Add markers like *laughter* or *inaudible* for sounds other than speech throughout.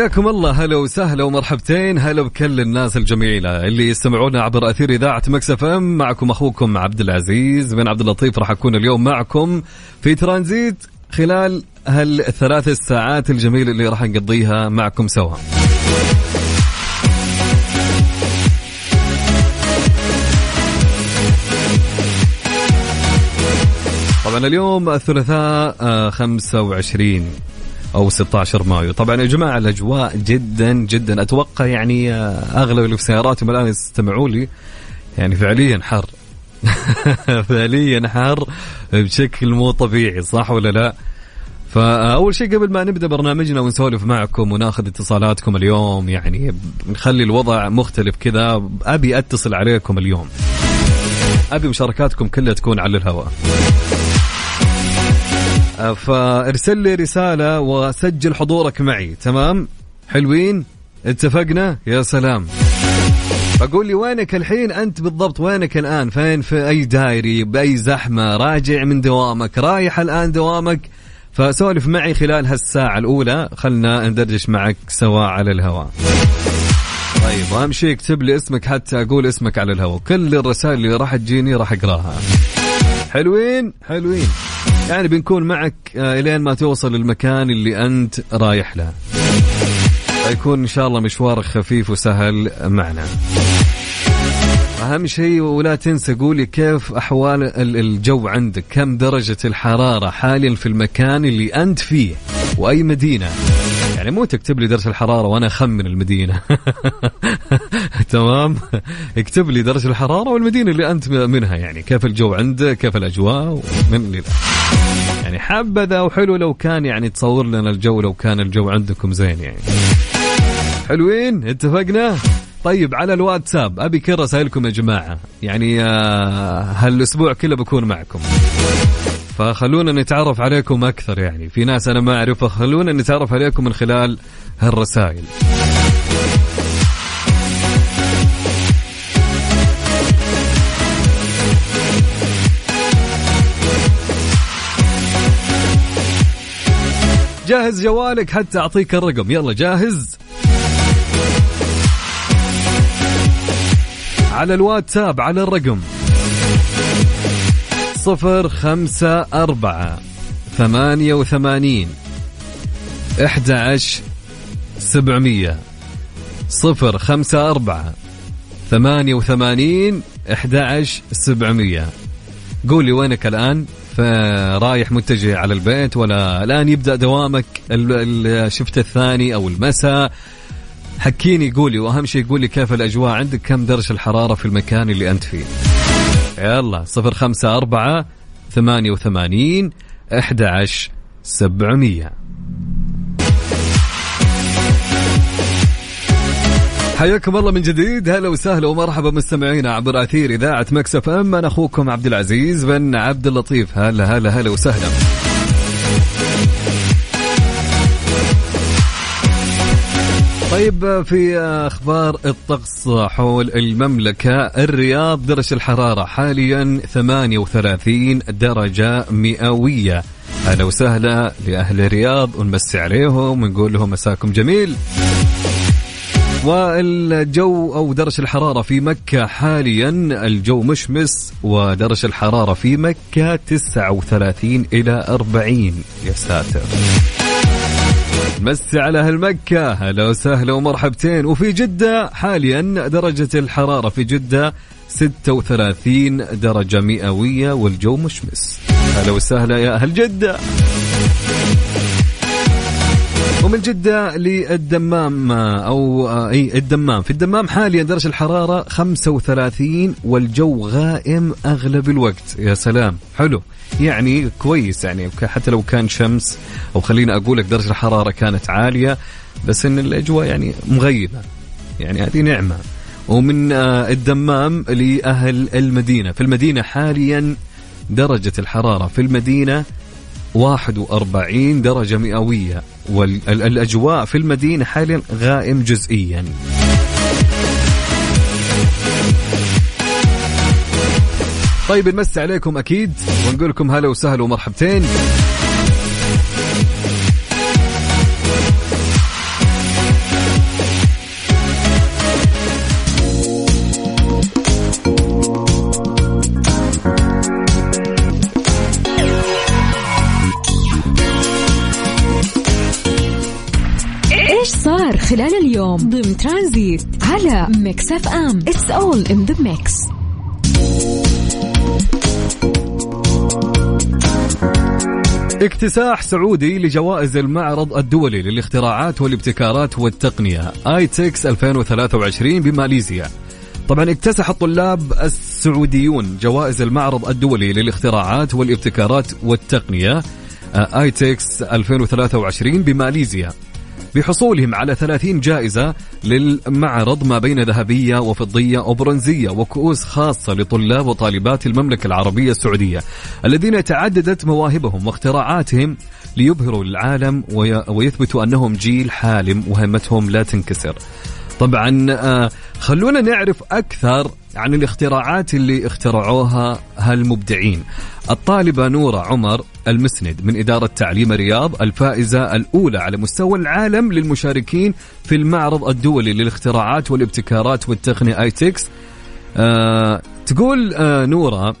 حياكم الله. هلا وسهلا ومرحبتين. هلا بكل الناس الجميلة اللي يستمعونا عبر أثير إذاعة مكسف أم. معكم أخوكم عبد العزيز بن عبد اللطيف. راح أكون اليوم معكم في ترانزيت خلال هالثلاث الساعات الجميلة اللي راح نقضيها معكم سوا. طبعا اليوم الثلاثاء 25 آه، أو 16 مايو. طبعا يا جماعة الأجواء جدا جدا. أتوقع يعني آه، أغلب اللي في سياراتهم الآن يستمعوا لي يعني فعليا حر. *laughs* فعليا حر بشكل مو طبيعي صح ولا لا؟ فأول شيء قبل ما نبدأ برنامجنا ونسولف معكم ونأخذ اتصالاتكم اليوم يعني نخلي الوضع مختلف كذا. أبي أتصل عليكم اليوم. أبي مشاركاتكم كلها تكون على الهواء. فارسل لي رسالة وسجل حضورك معي. تمام؟ حلوين؟ اتفقنا؟ يا سلام. أقول لي وينك الحين؟ أنت بالضبط وينك الآن؟ فين؟ في أي دايري؟ بأي زحمة؟ راجع من دوامك؟ رايح الآن دوامك؟ فسولف معي خلال هالساعة الأولى. خلنا ندردش معك سوا على الهواء. طيب اهم شيء اكتب لي اسمك حتى أقول اسمك على الهواء. كل الرسائل اللي راح تجيني راح أقراها. حلوين؟ حلوين. يعني بنكون معك آه، إلين ما توصل المكان اللي أنت رايح له. يكون إن شاء الله مشوارك خفيف وسهل معنا. أهم شيء ولا تنسى قولي كيف أحوال الجو عندك؟ كم درجة الحرارة حاليا في المكان اللي أنت فيه؟ وأي مدينة؟ يعني مو تكتب لي درجة الحرارة وأنا أخمن المدينة. *laughs* تمام؟ اكتب لي درجة الحرارة والمدينة اللي أنت منها يعني كيف الجو عندك كيف الأجواء من يعني حبذا وحلو لو كان يعني تصور لنا الجو لو كان الجو عندكم زين يعني. حلوين؟ اتفقنا؟ طيب على الواتساب. أبي كل رسائلكم يا جماعة. يعني آه، هالأسبوع كله بكون معكم. فخلونا نتعرف عليكم أكثر يعني. في ناس أنا ما اعرفها خلونا نتعرف عليكم من خلال هالرسائل. جاهز جوالك حتى اعطيك الرقم. يلا جاهز. على الواتساب على الرقم صفر خمسة أربعة ثمانية وثمانين إحدى سبعمية صفر خمسة أربعة ثمانية وثمانين إحدى سبعمية. قولي وينك الآن؟ فرايح متجه على البيت ولا الآن يبدأ دوامك الشفت الثاني أو المساء. حكيني قولي وأهم شيء قولي كيف الأجواء عندك كم درجة الحرارة في المكان اللي أنت فيه؟ يلا صفر خمسة أربعة ثمانية وثمانين أحد عشر سبعمية. حياكم الله من جديد. هلا وسهلا ومرحبا مستمعينا عبر أثير إذاعة مكسف أم. أنا أخوكم عبد العزيز بن عبد اللطيف. هلا هلا هلا وسهلا. طيب في أخبار الطقس حول المملكة الرياض درجه الحرارة حاليا 38 درجة مئوية. أهلا وسهلا لأهل الرياض ونمسي عليهم ونقول لهم مساكم جميل. والجو أو درجة الحرارة في مكة حاليا الجو مشمس ودرجة الحرارة في مكة 39 إلى 40 يا ساتر. مسي على أهل مكة. هلا وسهلا ومرحبتين. وفي جدة حاليا درجة الحرارة في جدة 36 درجة مئوية والجو مشمس. هلا وسهلا يا أهل جدة. ومن جدة للدمام أو أي الدمام. في الدمام حاليا درجة الحرارة 35 والجو غائم أغلب الوقت. يا سلام. حلو. يعني كويس يعني حتى لو كان شمس أو خليني أقول لك درجة الحرارة كانت عالية بس إن الأجواء يعني مغيبة. يعني هذه نعمة. ومن آه، الدمام لأهل المدينة. في المدينة حاليا درجة الحرارة في المدينة 41 درجة مئوية. والأجواء في المدينة حاليا غائم جزئيا. طيب نمسي عليكم أكيد ونقول لكم هلا وسهلا ومرحبتين. اليوم ضمن ترانزيت على Mix FM. It's all in the mix اكتساح سعودي لجوائز المعرض الدولي للاختراعات والابتكارات والتقنية. ايتكس 2023 بماليزيا. طبعا اكتسح الطلاب السعوديون جوائز المعرض الدولي للاختراعات والابتكارات والتقنية. ايتكس 2023 بماليزيا. بحصولهم على 30 جائزة للمعرض ما بين ذهبية وفضية وبرونزية وكؤوس خاصة لطلاب وطالبات المملكة العربية السعودية الذين تعددت مواهبهم واختراعاتهم ليبهروا العالم ويثبتوا أنهم جيل حالم وهمتهم لا تنكسر. طبعا آه، خلونا نعرف أكثر عن الاختراعات اللي اخترعوها هالمبدعين. الطالبة نورة عمر المسند من إدارة تعليم الرياض الفائزة الأولى على مستوى العالم للمشاركين في المعرض الدولي للاختراعات والابتكارات والتقنية آيتكس. آه تقول آه نورة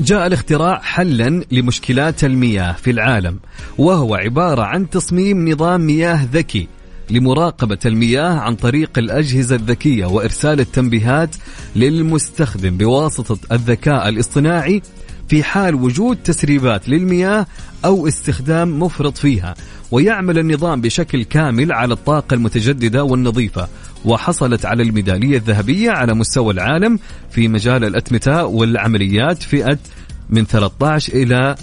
جاء الاختراع حلا لمشكلات المياه في العالم وهو عبارة عن تصميم نظام مياه ذكي لمراقبة المياه عن طريق الأجهزة الذكية وإرسال التنبيهات للمستخدم بواسطة الذكاء الاصطناعي في حال وجود تسريبات للمياه أو استخدام مفرط فيها ويعمل النظام بشكل كامل على الطاقة المتجددة والنظيفة وحصلت على الميدالية الذهبية على مستوى العالم في مجال الأتمتة والعمليات فئة من 13 إلى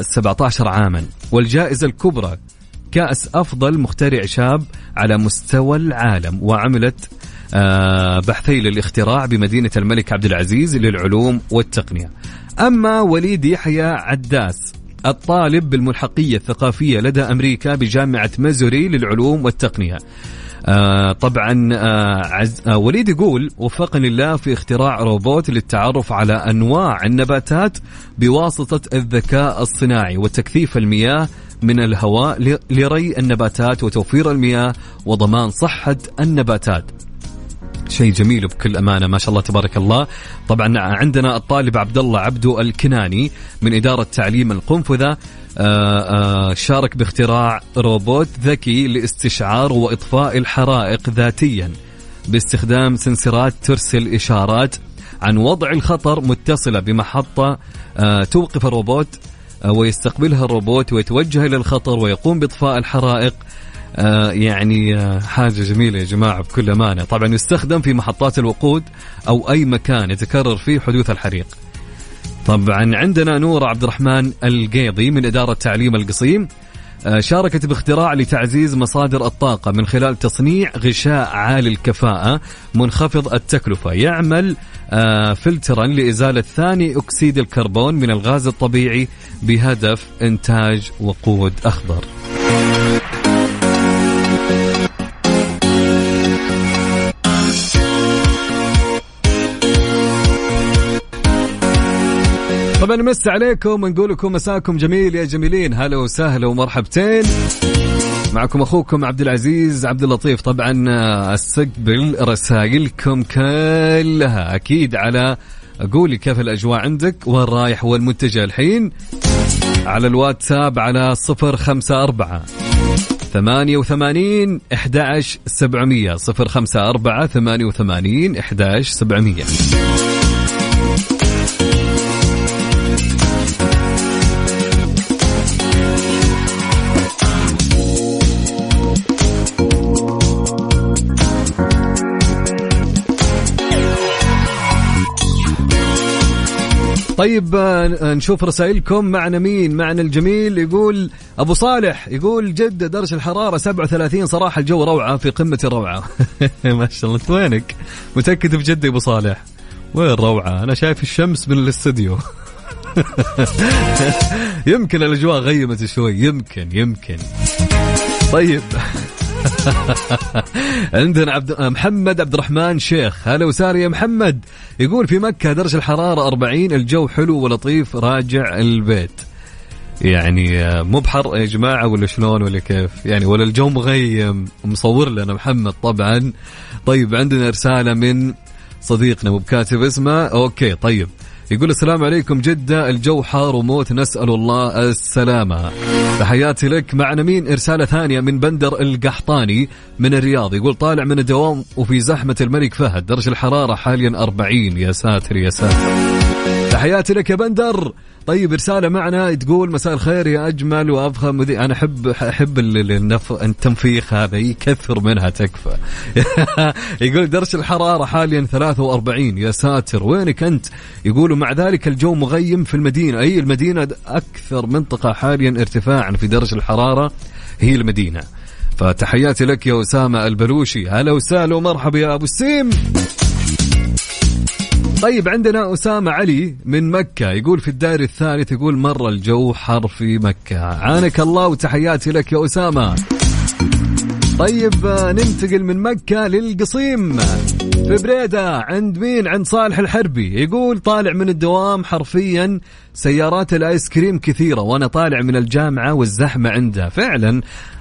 17 آه، عاما. والجائزة الكبرى كأس أفضل مخترع شاب على مستوى العالم وعملت آه، بحثي للاختراع بمدينة الملك عبد العزيز للعلوم والتقنية. أما وليد يحيى عداس الطالب بالملحقية الثقافية لدى أمريكا بجامعة مازوري للعلوم والتقنية. آه طبعا آه عز آه وليد يقول وفقني الله في اختراع روبوت للتعرف على أنواع النباتات بواسطة الذكاء الصناعي وتكثيف المياه من الهواء لري النباتات وتوفير المياه وضمان صحة النباتات. شيء جميل بكل أمانة ما شاء الله تبارك الله. طبعا عندنا الطالب عبد الله عبدو الكناني من إدارة تعليم القنفذة. آه، آه، شارك باختراع روبوت ذكي لاستشعار وإطفاء الحرائق ذاتيا باستخدام سنسرات ترسل إشارات عن وضع الخطر متصلة بمحطة آه، توقف الروبوت ويستقبلها الروبوت ويتوجه إلى الخطر ويقوم بإطفاء الحرائق. يعني آه حاجة جميلة يا جماعة بكل أمانة. طبعا يستخدم في محطات الوقود أو أي مكان يتكرر فيه حدوث الحريق. طبعا عندنا نور عبد الرحمن القيضي من إدارة تعليم القصيم. آه، شاركت باختراع لتعزيز مصادر الطاقة من خلال تصنيع غشاء عالي الكفاءة منخفض التكلفة. يعمل آه، فلترا لإزالة ثاني أكسيد الكربون من الغاز الطبيعي بهدف إنتاج وقود أخضر. طبعا نمس عليكم ونقول لكم مساكم جميل يا جميلين. هلا وسهلا ومرحبتين. معكم أخوكم عبد العزيز عبد اللطيف. طبعا أستقبل رسائلكم كلها. أكيد على قولي كيف الأجواء عندك وين رايح وين متجه الحين على الواتساب على صفر خمسة أربعة ثمانية وثمانين إحدى سبعمية. صفر خمسة أربعة ثمانية وثمانين إحدى سبعمية. طيب آه، نشوف رسائلكم. معنا مين؟ معنا الجميل يقول أبو صالح يقول جدة درجة الحرارة 37 صراحة الجو روعة في قمة الروعة. *laughs* ما شاء الله انت وينك؟ متأكد بجدة أبو صالح؟ وين روعة؟ أنا شايف الشمس من الاستديو. *laughs* يمكن الأجواء غيمت شوي يمكن يمكن. طيب. *laughs* عندنا عبد محمد عبد الرحمن شيخ. هلا وسهلا يا محمد. يقول في مكة درجة الحرارة 40 الجو حلو ولطيف راجع البيت. يعني آه، مو بحر يا جماعة ولا شلون ولا كيف؟ يعني ولا الجو مغيم. مصور لنا محمد طبعا. طيب عندنا رسالة من صديقنا مو بكاتب اسمه. أوكي طيب. يقول السلام عليكم جدة الجو حار وموت نسأل الله السلامة. تحياتي لك معنا مين إرسالة ثانية من بندر القحطاني من الرياض. يقول طالع من الدوام وفي زحمة الملك فهد درجة الحرارة حاليا 40 يا ساتر يا ساتر. تحياتي لك يا بندر. طيب رسالة معنا تقول مساء الخير يا أجمل وأفخم مذيع أنا أحب أحب النف... التنفيخ هذا يكثر منها تكفى. *laughs* يقول درجة الحرارة حاليا 43 يا ساتر وينك أنت؟ يقولوا مع ذلك الجو مغيم في المدينة. أي المدينة؟ أكثر منطقة حاليا ارتفاعا في درجة الحرارة هي المدينة. فتحياتي لك يا أسامة البلوشي. هلا وسهلا ومرحبا يا أبو السيم. طيب عندنا أسامة علي من مكة يقول في الدائري الثالث يقول مرة الجو حر في مكة. عانك الله وتحياتي لك يا أسامة. طيب ننتقل من مكة للقصيم. في بريدة عند مين؟ عند صالح الحربي. يقول طالع من الدوام حرفيا سيارات الآيس كريم كثيرة وأنا طالع من الجامعة والزحمة عنده. فعلا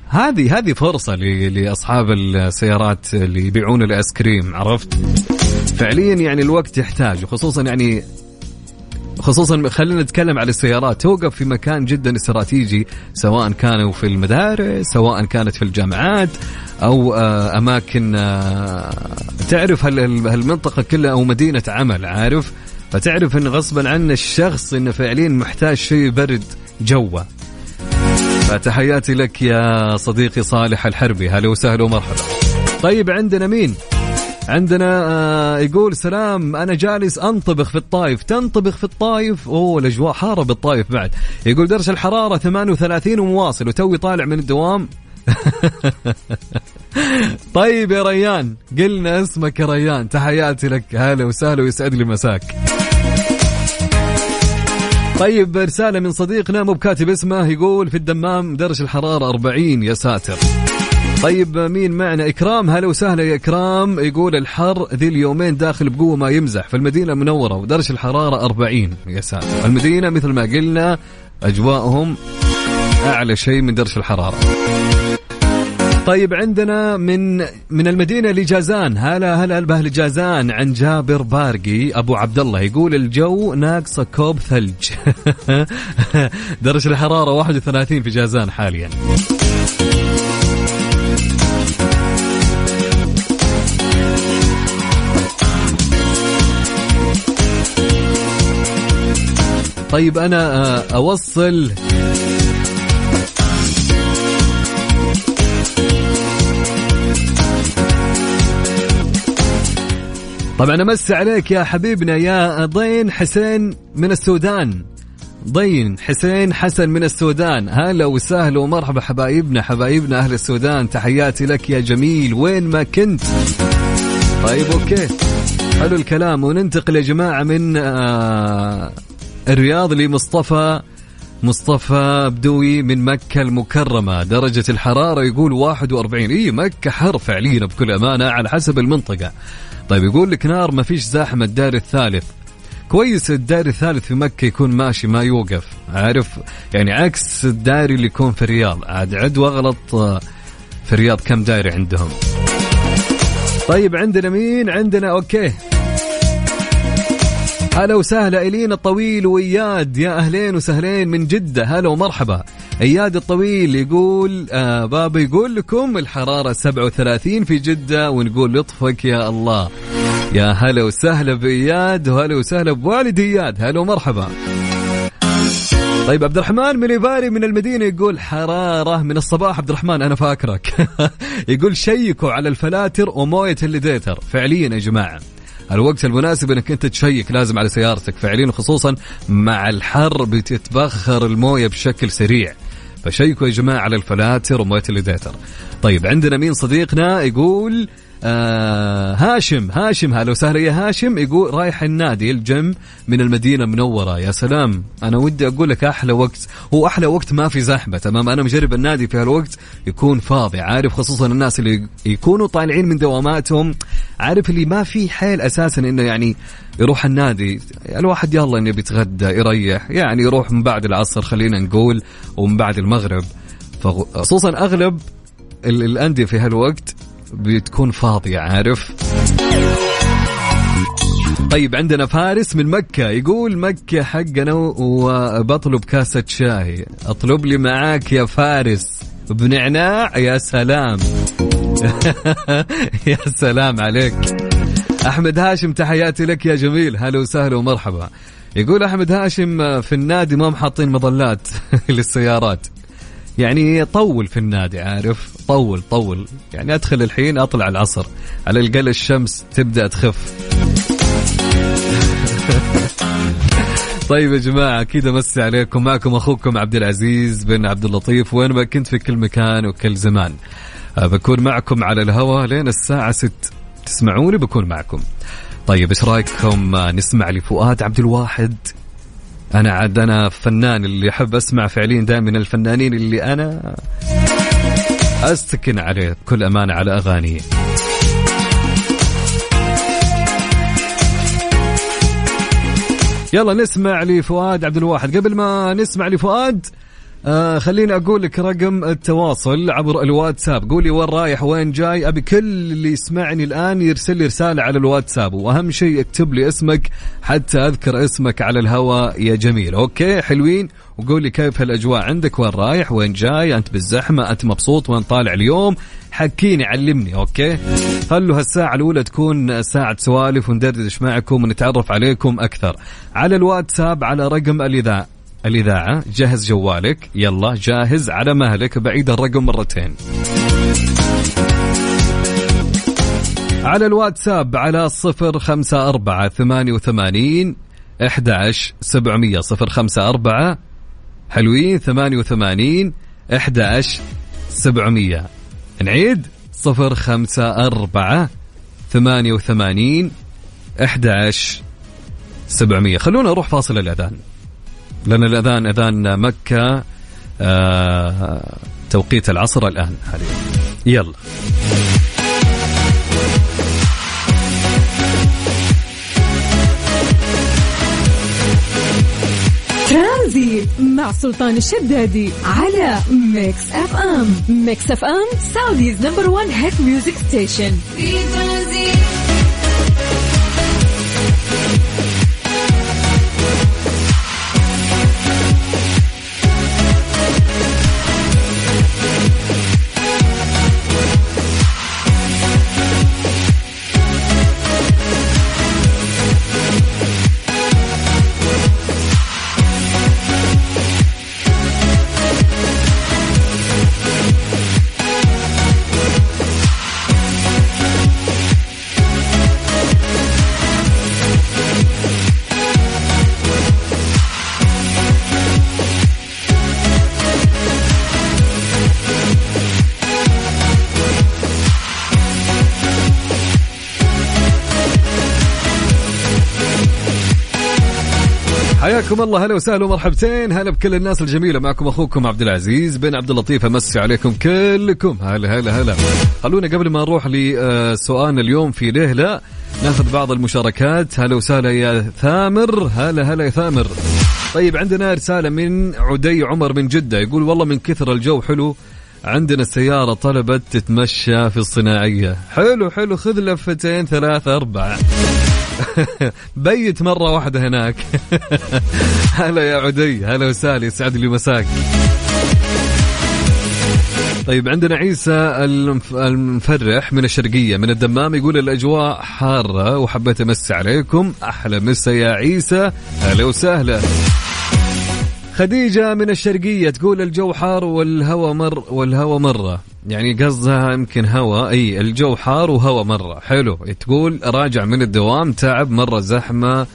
هذه هذه فرصة لأصحاب السيارات اللي يبيعون الآيس كريم عرفت؟ فعليا يعني الوقت يحتاج وخصوصا يعني خصوصا خلينا نتكلم على السيارات. توقف في مكان جدا استراتيجي سواء كانوا في المدارس سواء كانت في الجامعات أو آه، أماكن آه، تعرف هالمنطقة كلها أو مدينة عمل عارف؟ فتعرف إن غصبا عن الشخص إنه فعليا محتاج شيء يبرد جوه. فتحياتي لك يا صديقي صالح الحربي. هلا وسهلا ومرحبا. طيب عندنا مين؟ عندنا آه يقول سلام أنا جالس أنطبخ في الطايف تنطبخ في الطايف أوه الأجواء حاره بالطايف بعد. يقول درجه الحرارة 38 ومواصل وتوي طالع من الدوام. *laughs* طيب يا ريان قلنا اسمك يا ريان. تحياتي لك. هلا وسهلا ويسعد لي مساك. طيب رسالة من صديقنا مو بكاتب اسمه يقول في الدمام درجة الحرارة 40 يا ساتر. طيب مين معنا؟ إكرام هلا وسهلا يا إكرام. يقول الحر ذي اليومين داخل بقوة ما يمزح. في المدينة المنورة ودرجة الحرارة 40 يا ساتر. المدينة مثل ما قلنا أجواءهم أعلى شيء من درجة الحرارة. طيب عندنا من من المدينة لجازان. هلا هلا بأهل جازان. عن جابر بارقي أبو عبد الله يقول الجو ناقصة كوب ثلج. *laughs* درجة الحرارة 31 في جازان حاليا. طيب أنا آه، أوصل طبعا امس عليك يا حبيبنا يا ضين حسين من السودان. ضين حسين حسن من السودان. هلا وسهلا ومرحبا حبايبنا حبايبنا أهل السودان. تحياتي لك يا جميل. وين ما كنت. طيب أوكي. حلو الكلام. وننتقل يا جماعة من آه الرياض لمصطفى مصطفى بدوي من مكة المكرمة. درجة الحرارة يقول 41 إيه مكة حر فعليا بكل أمانة على حسب المنطقة. طيب يقول لك نار ما فيش زحمة الدار الثالث. كويس الداري الثالث في مكة يكون ماشي ما يوقف. عارف؟ يعني عكس الداري اللي يكون في الرياض. عاد عد واغلط في الرياض كم داري عندهم. طيب عندنا مين؟ عندنا أوكي. هلا وسهلا إلينا الطويل وإياد. يا أهلين وسهلين من جدة. هلا ومرحبا. إياد الطويل يقول آه بابا يقول لكم الحرارة 37 في جدة ونقول لطفك يا الله. يا هلا وسهلا بإياد وهلا وسهلا بوالد إياد. هلا ومرحبا. طيب عبد الرحمن من إباري من المدينة يقول حرارة من الصباح. عبد الرحمن أنا فاكرك. *laughs* يقول شيكوا على الفلاتر وموية الليديتر. فعليا يا جماعة الوقت المناسب إنك أنت تشيك لازم على سيارتك. فعليا خصوصا مع الحر بتتبخر الموية بشكل سريع. فشيكوا يا جماعة على الفلاتر وموية الليديتر طيب عندنا مين صديقنا يقول آه هاشم هاشم هلا وسهلا. يا هاشم يقول رايح النادي الجيم من المدينة المنورة. يا سلام. أنا ودي أقول لك أحلى وقت. هو أحلى وقت ما في زحمة تمام؟ أنا مجرب النادي في هالوقت يكون فاضي. عارف خصوصا الناس اللي يكونوا طالعين من دواماتهم عارف اللي ما في حيل أساسا إنه يعني يروح النادي. الواحد يلا إنه بيتغدى يريح يعني يروح من بعد العصر خلينا نقول ومن بعد المغرب. خصوصا أغلب الأندية في هالوقت بتكون فاضية عارف؟ طيب عندنا فارس من مكة يقول مكة حقنا وبطلب كاسة شاي. أطلب لي معاك يا فارس بنعناع يا سلام. *laughs* يا سلام عليك. أحمد هاشم تحياتي لك يا جميل. هلا وسهلا ومرحبا. يقول أحمد هاشم في النادي ما محاطين مظلات *laughs* للسيارات. يعني طول في النادي عارف؟ طول طول. يعني أدخل الحين أطلع العصر. على الاقل الشمس تبدأ تخف. *laughs* طيب يا جماعة أكيد أمسي عليكم. معكم أخوكم عبد العزيز بن عبد اللطيف. وين ما كنت في كل مكان وكل زمان. أه، بكون معكم على الهواء لين الساعة ست. تسمعوني؟ بكون معكم. طيب إيش رأيكم؟ نسمع لفؤاد عبد الواحد. أنا عاد أنا فنان اللي أحب أسمع فعليا دائما الفنانين اللي أنا أستكن عليه بكل امانه على اغانيه يلا نسمع لفؤاد عبد الواحد. قبل ما نسمع لفؤاد آه خليني أقول لك رقم التواصل عبر الواتساب. قولي وين رايح وين جاي. أبي كل اللي يسمعني الآن يرسل لي رسالة على الواتساب وأهم شيء اكتب لي اسمك حتى أذكر اسمك على الهواء يا جميل. okay حلوين. وقول لي كيف هالأجواء؟ عندك وين رايح وين جاي؟ أنت بالزحمة أنت مبسوط وين طالع اليوم؟ حكيني علمني. okay؟ خلوا هالساعة الأولى تكون ساعة سوالف وندردش معكم ونتعرف عليكم أكثر. على الواتساب على رقم الإذاعة. الإذاعة جهز جوالك يلا جاهز على مهلك بعيد الرقم مرتين. على الواتساب على صفر خمسة أربعة ثمانية وثمانين عشر سبعمية صفر خمسة أربعة حلوين ثمانية وثمانين عشر سبعمية. نعيد صفر خمسة أربعة ثمانية وثمانين عشر سبعمية. خلونا نروح فاصل الأذان. لأن الأذان أذان مكة آه توقيت العصر الآن حاليا. يلا. ترانزيت مع سلطان الشدادي على Mix FM. Mix FM Saudi's number 1 hit music station. في ترانزيت. حياكم الله. هلا وسهلا ومرحبتين. هلا بكل الناس الجميلة. معكم أخوكم عبد العزيز بن عبد اللطيف. أمسي عليكم كلكم. هلا هلا هلا. خلونا قبل ما نروح لسؤالنا اليوم في ليه لا ناخذ بعض المشاركات. هلا وسهلا يا ثامر. هلا هلا يا ثامر. طيب عندنا رسالة من عدي عمر من جدة. يقول والله من كثر الجو حلو عندنا السيارة طلبت تتمشى في الصناعية. حلو حلو. خذ لفتين ثلاثة أربعة. *laughs* بيت مرة واحدة هناك. *laughs* هلا يا عدي هلا وسهلا يسعد لي مساك. طيب عندنا عيسى المفرح من الشرقية من الدمام يقول الأجواء حارة وحبيت أمسي عليكم. أحلى مسا يا عيسى. هلا وسهلا. خديجة من الشرقية تقول الجو حار والهواء مر والهواء مرة. يعني قصدها يمكن هوا. أي الجو حار وهوا مرة. حلو. تقول راجع من الدوام تعب مرة زحمة.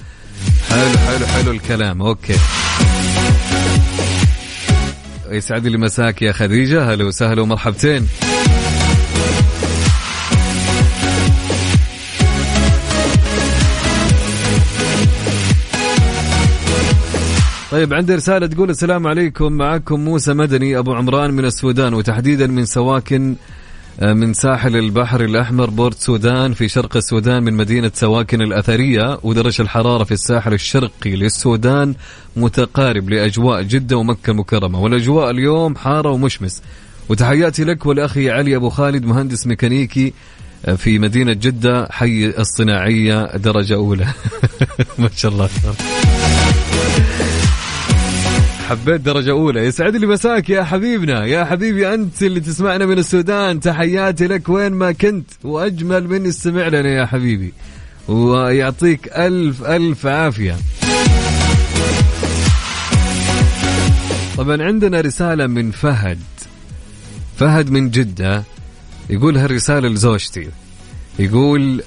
حلو حلو حلو الكلام. okay. يسعد لي مساك يا خديجة. هلا وسهلا ومرحبتين. طيب عندي رسالة تقول السلام عليكم. معكم موسى مدني أبو عمران من السودان وتحديدا من سواكن آه، من ساحل البحر الأحمر بورت سودان في شرق السودان من مدينة سواكن الأثرية. ودرجة الحرارة في الساحل الشرقي للسودان متقارب لأجواء جدة ومكة المكرمة. والأجواء اليوم حارة ومشمس. وتحياتي لك ولأخي علي أبو خالد مهندس ميكانيكي آه، في مدينة جدة حي الصناعية درجة أولى. *laughs* ما شاء الله. حبيت درجة أولى. يسعد لي مساك يا حبيبنا. يا حبيبي أنت اللي تسمعنا من السودان. تحياتي لك وين ما كنت. وأجمل من استمع لنا يا حبيبي. ويعطيك ألف ألف عافية. طبعا عندنا رسالة من فهد. فهد من جدة. يقول هالرسالة لزوجتي. يقول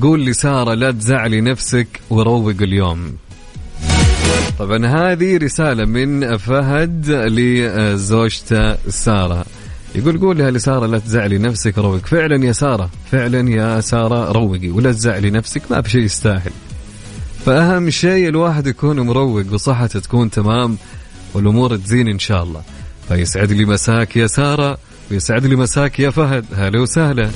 قول لسارة لا تزعلي نفسك وروق اليوم. طبعا هذه رسالة من فهد لزوجته سارة. يقول قولها لسارة لا تزعلي نفسك روق فعلا يا سارة فعلا يا سارة روقي. ولا تزعلي نفسك ما في شيء يستاهل. فأهم شيء الواحد يكون مروق وصحته تكون تمام والأمور تزين إن شاء الله. فيسعد لي مساك يا سارة ويسعد لي مساك يا فهد. هلا وسهلا.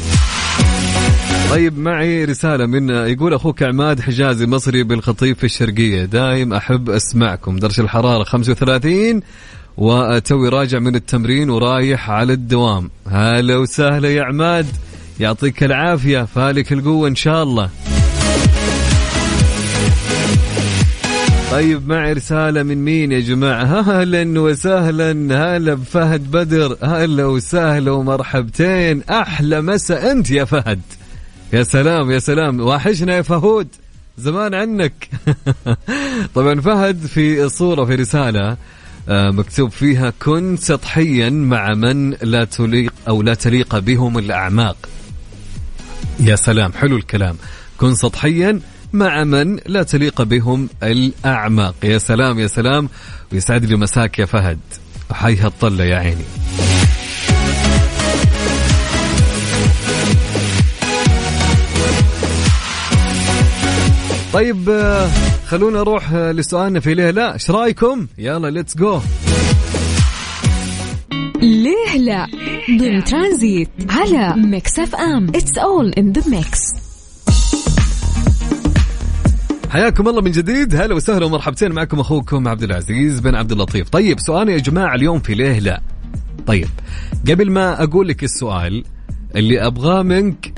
طيب معي رسالة من يقول أخوك عماد حجازي مصري بالخطيب في الشرقية. دايم أحب أسمعكم. درجة الحرارة 35 وتوي راجع من التمرين ورايح على الدوام. هلا وسهلا يا عماد. يعطيك العافية فالك القوة إن شاء الله. طيب معي رسالة من مين يا جماعة؟ أهلا وسهلا. هلا بفهد بدر. هلا وسهلا ومرحبتين. أحلى مسا أنت يا فهد. يا سلام يا سلام. واحشنا يا فهود. زمان عنك. *laughs* طبعا فهد في صورة في رسالة آه، مكتوب فيها كن سطحيا مع من لا تليق أو لا تليق بهم الأعماق. يا سلام حلو الكلام. كن سطحيا مع من لا تليق بهم الأعماق. يا سلام يا سلام. ويسعد لي مساك يا فهد. حي هالطلة يا عيني. طيب آه، خلونا نروح آه، لسؤالنا في ليه لا. إيش رأيكم؟ يلا ليتس جو ليه لا؟ ضمن ترانزيت على Mix FM. It's all in the mix حياكم الله من جديد. هلا وسهلا ومرحبتين معكم أخوكم عبد العزيز بن عبد اللطيف. طيب سؤالنا يا جماعة اليوم في ليه لا؟ طيب قبل ما أقول لك السؤال اللي أبغاه منك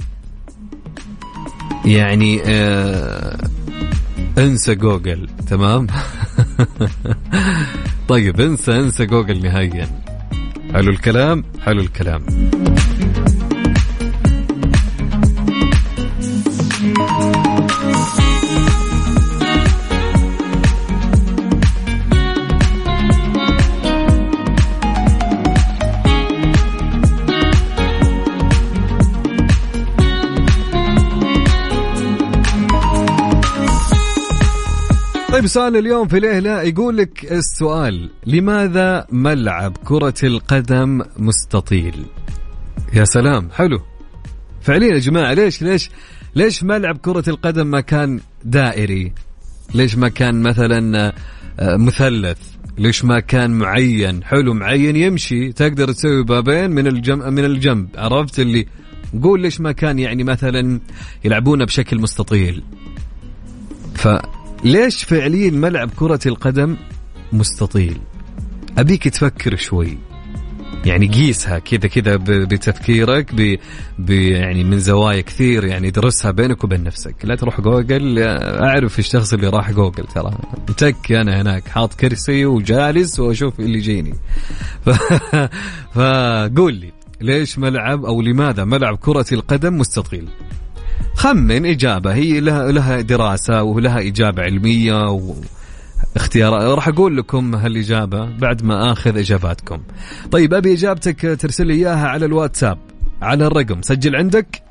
يعني آه انسى جوجل تمام؟ *laughs* طيب انسى انسى جوجل نهائيا. حلو الكلام حلو الكلام. طيب سؤال اليوم في ليه لا يقول لك السؤال لماذا ملعب كرة القدم مستطيل؟ يا سلام حلو. فعليا يا جماعة ليش ليش ليش ملعب كرة القدم ما كان دائري؟ ليش ما كان مثلا آه، مثلث؟ ليش ما كان معين؟ حلو معين يمشي تقدر تسوي بابين من الجنب من الجنب عرفت اللي؟ قول ليش ما كان يعني مثلا يلعبونه بشكل مستطيل. ف ليش فعليا ملعب كرة القدم مستطيل؟ أبيك تفكر شوي. يعني قيسها كذا كذا بتفكيرك ب... يعني من زوايا كثير يعني درسها بينك وبين نفسك. لا تروح جوجل أعرف الشخص اللي راح جوجل ترى. تك أنا هناك حاط كرسي وجالس وأشوف اللي يجيني. *laughs* ف... فقول لي ليش ملعب أو لماذا ملعب كرة القدم مستطيل؟ خمن إجابة. هي لها لها دراسة ولها إجابة علمية و اختيار. راح أقول لكم هالإجابة بعد ما آخذ إجاباتكم. طيب أبي إجابتك ترسل لي إياها على الواتساب. على الرقم. سجل عندك.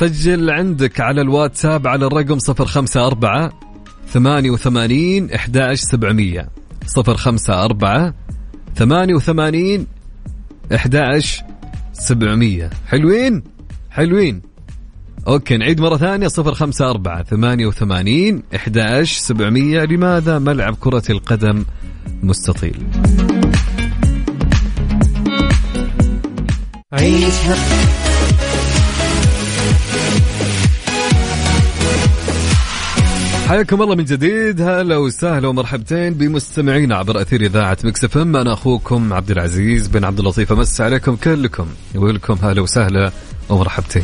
سجل عندك على الواتساب على الرقم 054 88 11700 054 88 11700 حلوين؟ حلوين. أوكي نعيد خمسة أربعة ثمانية وثمانين إحداش سبعمية. لماذا ملعب كرة القدم مستطيل؟ عيشها حياكم الله من جديد هلا وسهلا ومرحبتين بمستمعينا عبر أثير إذاعة Mix FM. أنا أخوكم عبد العزيز بن عبد اللطيف. أمس عليكم كلكم يقول لكم هلا وسهلا ومرحبتين.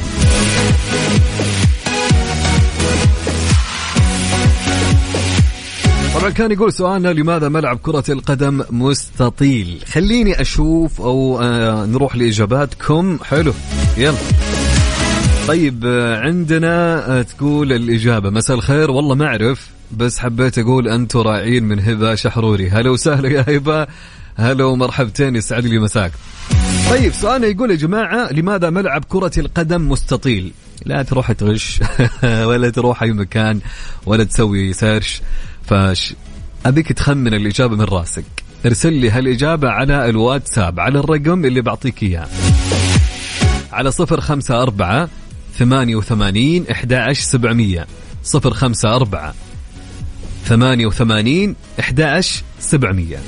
طبعا كان يقول سؤالنا لماذا ملعب كرة القدم مستطيل؟ خليني أشوف أو آه نروح لإجاباتكم. حلو يلا. طيب عندنا آه، تقول الإجابة. مساء الخير. والله ما أعرف بس حبيت أقول أنتم راعين من هبة شحروري. هلا وسهلا يا هبة. هلا ومرحبتين يسعد لي مساك. طيب سؤالنا يقول يا جماعة لماذا ملعب كرة القدم مستطيل؟ لا تروح تغش *laughs* ولا تروح أي مكان ولا تسوي سيرش. فاش أبيك تخمن الإجابة من راسك. ارسل لي هالإجابة على الواتساب على الرقم اللي بعطيك إياه. على صفر خمسة أربعة ثمانية وثمانين إحدى عشر سبعمية. صفر خمسة أربعة. ثمانية وثمانين إحدى عشر سبعمية.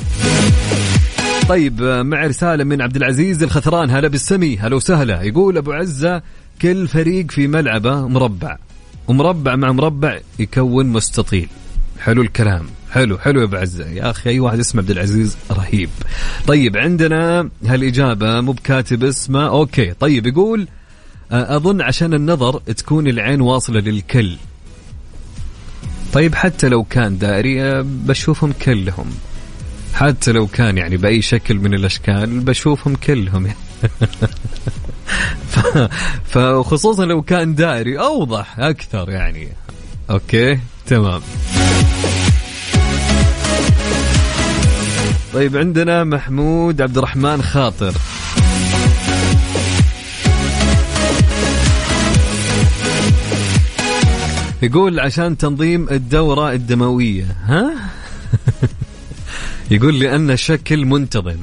طيب مع رسالة من عبد العزيز الخثران هلا بالسمي هلا وسهلا. يقول أبو عزة كل فريق في ملعبه مربع. ومربع مع مربع يكون مستطيل. حلو الكلام. حلو حلو يا أبو عزة. يا أخي أي واحد اسمه عبد العزيز رهيب. طيب عندنا هالإجابة مو بكاتب اسمه. okay طيب يقول أظن عشان النظر تكون العين واصلة للكل. طيب حتى لو كان دائري بشوفهم كلهم. حتى لو كان يعني بأي شكل من الأشكال بشوفهم كلهم. *laughs* فخصوصا لو كان دائري أوضح أكثر يعني. okay تمام. طيب عندنا محمود عبد الرحمن خاطر. يقول عشان تنظيم الدورة الدموية ها؟ *laughs* يقول لأن الشكل منتظم.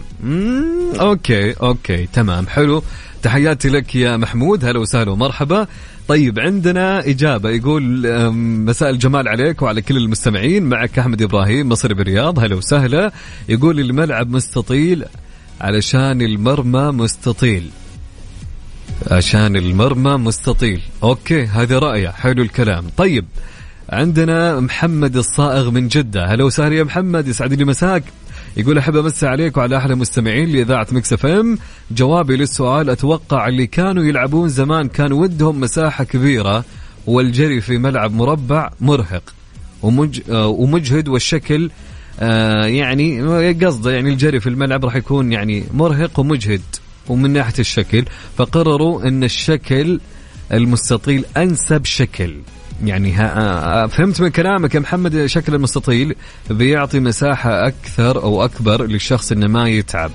okay okay تمام حلو. تحياتي لك يا محمود هلا وسهلا ومرحبا. طيب عندنا إجابة يقول مساء الجمال عليك وعلى كل المستمعين. معك أحمد إبراهيم مصري بالرياض هلا وسهلا. يقول الملعب مستطيل علشان المرمى مستطيل. عشان المرمى مستطيل. okay هذا رأيه حلو الكلام. طيب عندنا محمد الصائغ من جدة. هلا وسهلا يا محمد يسعد لي مساك. يقول أحب امسي عليك وعلى أحلى مستمعين لإذاعة Mix FM. جوابي للسؤال أتوقع اللي كانوا يلعبون زمان كان ودهم مساحة كبيرة والجري في ملعب مربع مرهق. ومج ومجهد والشكل آه، يعني قصده يعني الجري في الملعب راح يكون يعني مرهق ومجهد. ومن ناحية الشكل فقرروا إن الشكل المستطيل أنسب شكل. يعني ها فهمت من كلامك يا محمد شكل المستطيل بيعطي مساحة أكثر أو أكبر للشخص إنه ما يتعب.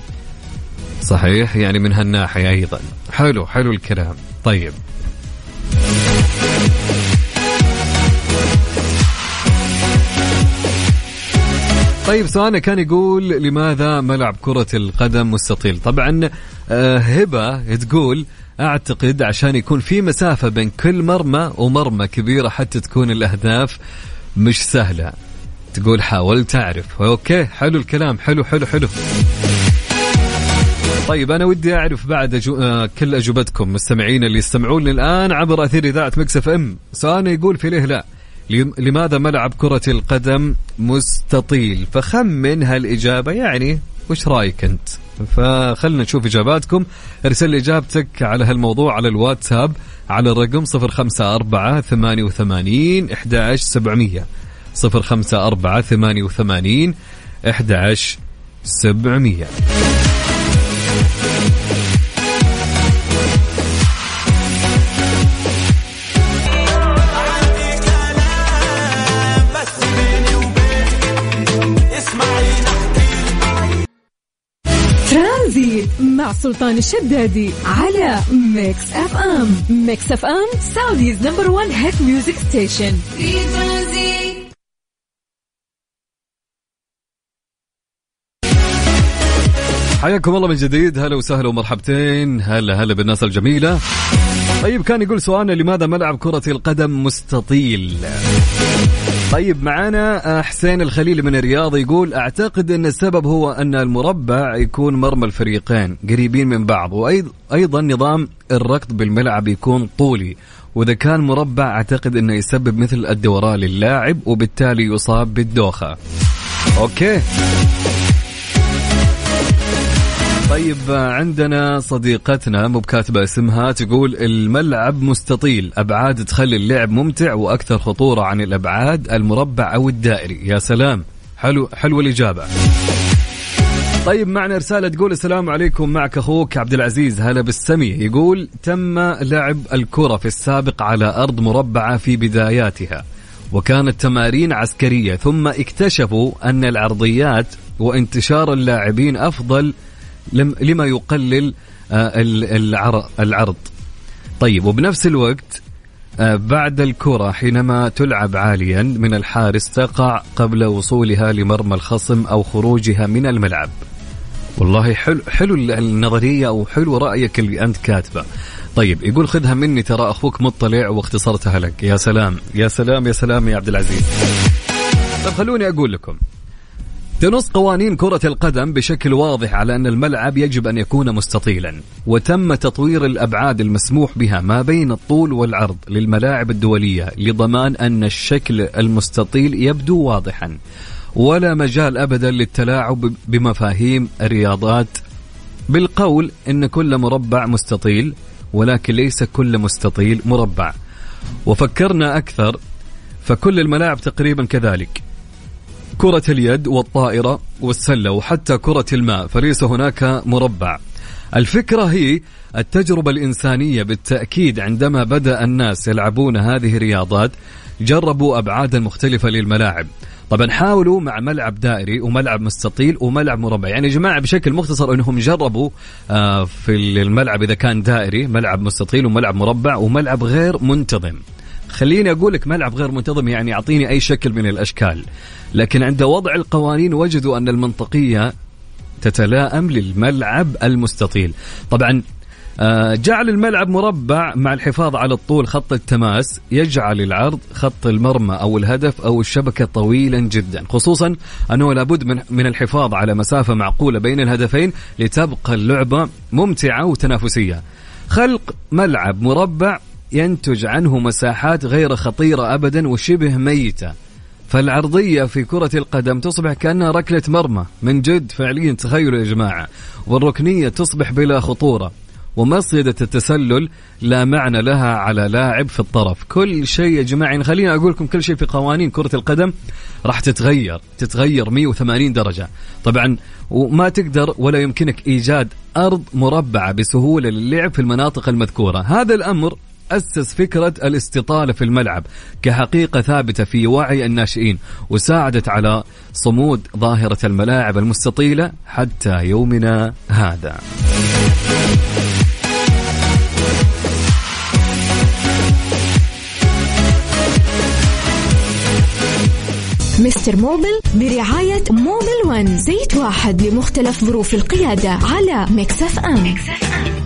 صحيح؟ يعني من هالناحية أيضا. حلو حلو الكلام. طيب. طيب سؤالنا كان يقول لماذا ملعب كرة القدم مستطيل؟ طبعا آه، هبة تقول أعتقد عشان يكون في مسافة بين كل مرمى ومرمى كبيرة حتى تكون الأهداف مش سهلة. تقول حاولت اعرف okay حلو الكلام. حلو حلو حلو. طيب أنا ودي أعرف بعد أجو... آه كل أجوبتكم مستمعين اللي يستمعون الآن عبر أثير إذاعة Mix FM. سؤالنا يقول في ليه لا؟ لماذا ملعب كرة القدم مستطيل؟ فخمن هالإجابة يعني وش رأيك أنت؟ فخلنا نشوف إجاباتكم. ارسل لي إجابتك على هالموضوع على الواتساب على الرقم 054 88 11700 054 88 11700 سلطان الشدادي على Mix FM. Mix FM Saudi's number 1 hit music station. في حياكم الله من جديد. هلا وسهلا ومرحبتين. هلا هلا بالناس الجميلة. طيب كان يقول سؤالنا لماذا ملعب كرة القدم مستطيل؟ طيب معانا حسين الخليل من الرياض يقول أعتقد إن السبب هو أن المربع يكون مرمى الفريقين قريبين من بعض وأيضا نظام الركض بالملعب يكون طولي. وإذا كان مربع أعتقد إنه يسبب مثل الدوران للاعب وبالتالي يصاب بالدوخة. أوكي. طيب عندنا صديقتنا مو بكاتبة اسمها تقول الملعب مستطيل أبعاد تخلي اللعب ممتع وأكثر خطورة عن الأبعاد المربع أو الدائري. يا سلام. حلو حلو الإجابة. طيب معنا رسالة تقول السلام عليكم معك أخوك عبد العزيز هلا بالسمي يقول تم لعب الكرة في السابق على أرض مربعة في بداياتها وكانت تمارين عسكرية ثم اكتشفوا أن العرضيات وانتشار اللاعبين أفضل لما يقلل آه، العرض. طيب وبنفس الوقت آه، بعد الكرة حينما تلعب عاليا من الحارس تقع قبل وصولها لمرمى الخصم أو خروجها من الملعب. والله حلو حلو النظرية أو حلو رأيك اللي أنت كاتبه. طيب يقول خذها مني ترى أخوك مطلع واختصرتها لك. يا سلام يا سلام يا سلام يا عبد العزيز. طيب خلوني أقول لكم. تنص قوانين كرة القدم بشكل واضح على أن الملعب يجب أن يكون مستطيلا وتم تطوير الأبعاد المسموح بها ما بين الطول والعرض للملاعب الدولية لضمان أن الشكل المستطيل يبدو واضحا. ولا مجال أبدا للتلاعب بمفاهيم الرياضات. بالقول أن كل مربع مستطيل ولكن ليس كل مستطيل مربع. وفكرنا أكثر فكل الملاعب تقريبا كذلك. كرة اليد والطائرة والسلة وحتى كرة الماء فليس هناك مربع. الفكرة هي التجربة الإنسانية بالتأكيد عندما بدأ الناس يلعبون هذه الرياضات جربوا أبعادا مختلفة للملاعب. طبعا حاولوا مع ملعب دائري وملعب مستطيل وملعب مربع. يعني يا جماعة بشكل مختصر أنهم جربوا آه، في الملعب إذا كان دائري ملعب مستطيل وملعب مربع وملعب غير منتظم. خليني أقول لك ملعب غير منتظم يعني أعطيني أي شكل من الأشكال. لكن عند وضع القوانين وجدوا أن المنطقية تتلائم للملعب المستطيل. طبعا آه، جعل الملعب مربع مع الحفاظ على الطول خط التماس يجعل العرض خط المرمى أو الهدف أو الشبكة طويلا جدا. خصوصا أنه لابد من من الحفاظ على مسافة معقولة بين الهدفين لتبقى اللعبة ممتعة وتنافسية. خلق ملعب مربع ينتج عنه مساحات غير خطيرة أبدا وشبه ميتة. فالعرضية في كرة القدم تصبح كأنها ركلة مرمى. من جد فعليا تخيلوا يا جماعة. والركنية تصبح بلا خطورة. ومصيدة التسلل لا معنى لها على لاعب في الطرف. كل شيء يا جماعة. يعني خليني أقول لكم كل شيء في قوانين كرة القدم راح تتغير. تتغير 180 درجة. طبعا وما تقدر ولا يمكنك إيجاد أرض مربعة بسهولة للعب في المناطق المذكورة. هذا الأمر أسس فكرة الاستطالة في الملعب كحقيقة ثابتة في وعي الناشئين وساعدت على صمود ظاهرة الملاعب المستطيلة حتى يومنا هذا Mister Mobil برعاية Mobil One زيت واحد لمختلف ظروف القيادة على Mix FM, Mix FM.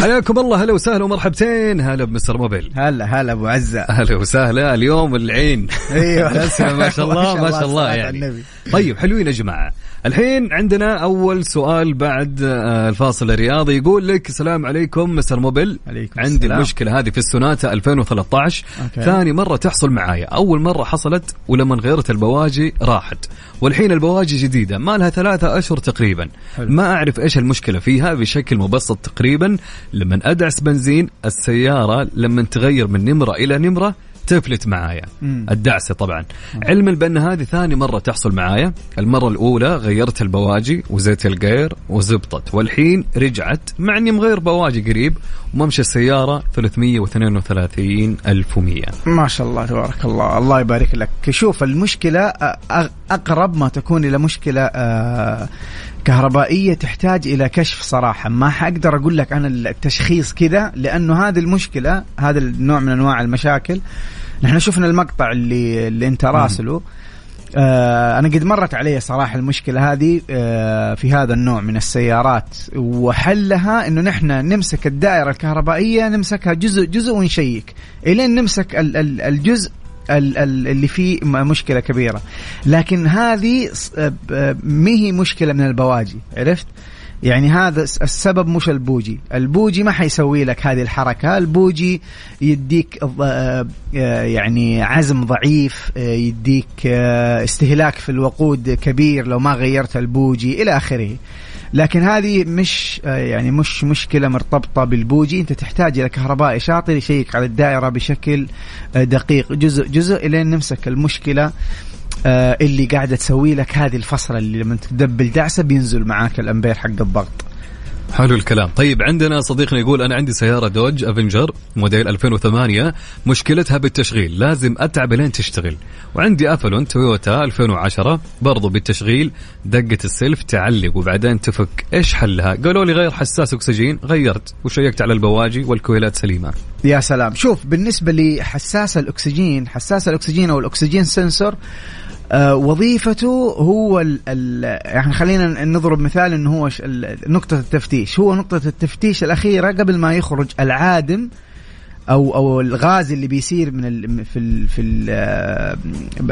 حياكم الله هلا وسهلا ومرحبتين. هلا ب Mister Mobil. هلا هلا أبو عزة. هلا وسهلا اليوم العين. أيوه. *laughs* ما شاء الله *laughs* ما شاء الله يعني. طيب حلوين يا جماعة. الحين عندنا أول سؤال بعد آه، الفاصل الرياضي. يقول لك السلام عليكم مستر موبل عليكم عندي السلام. المشكلة هذه في السوناتا 2013 okay. ثاني مرة تحصل معايا. أول مرة حصلت ولما غيرت البواجي راحت. والحين البواجي جديدة. ما لها ثلاثة أشهر تقريبا. حلو. ما أعرف إيش المشكلة فيها بشكل مبسط تقريبا. لما أدعس بنزين السيارة لما تغير من نمرة إلى نمرة تفلت معايا. مم. الدعسة طبعا. علما بأن هذه ثاني مرة تحصل معايا. المرة الأولى غيرت البواجي وزيت القير وزبطت. والحين رجعت مع إني مغير بواجي قريب وممشى السيارة 332100 ما شاء الله تبارك الله. الله يبارك لك. شوف المشكلة أقرب ما تكون إلى مشكلة آه، كهربائية تحتاج إلى كشف صراحة. ما حقدر أقول لك أنا التشخيص كذا لأنه هذه المشكلة هذا النوع من أنواع المشاكل. نحن شفنا المقطع اللي اللي أنت راسله. آه أنا قد مرت علي صراحة المشكلة هذه آه في هذا النوع من السيارات. وحلها إنه نحن نمسك الدائرة الكهربائية نمسكها جزء جزء ونشيك. إلين نمسك ال- ال- الجزء ال- ال- اللي فيه م- مشكلة كبيرة. لكن هذه آه، ب- ما هي مشكلة من البواجي عرفت؟ يعني هذا الس- السبب مش البوجي. البوجي ما حيسوي لك هذه الحركة. البوجي يديك آه، آه، يعني عزم ضعيف آه، يديك آه، استهلاك في الوقود كبير لو ما غيرت البوجي إلى آخره. لكن هذه مش آه، يعني مش مشكلة مرتبطة بالبوجي. أنت تحتاج إلى كهربائي شاطر يشيك على الدائرة بشكل آه، دقيق. جزء جزء إلين نمسك المشكلة آه، اللي قاعدة تسوي لك هذه الفصلة اللي لما تدبل دعسة بينزل معاك الأمبير حق الضغط. حلو الكلام. طيب عندنا صديقنا يقول أنا عندي سيارة Dodge Avenger موديل 2008 مشكلتها بالتشغيل لازم أتعب لين تشتغل. وعندي Avalon تويوتا 2010 برضو بالتشغيل دقة السلف تعلق وبعدين تفك. إيش حلها؟ قالوا لي غير حساس أكسجين غيرت وشيكت على البواجي والكويلات سليمة. يا سلام. شوف بالنسبة لحساس الأكسجين حساس الأكسجين أو الأكسجين سنسور وظيفته هو ال ال يعني خلينا نضرب مثال إنه هو نقطة التفتيش. هو نقطة التفتيش الأخيرة قبل ما يخرج العادم أو أو الغاز اللي بيصير من ال في ال في ال آه،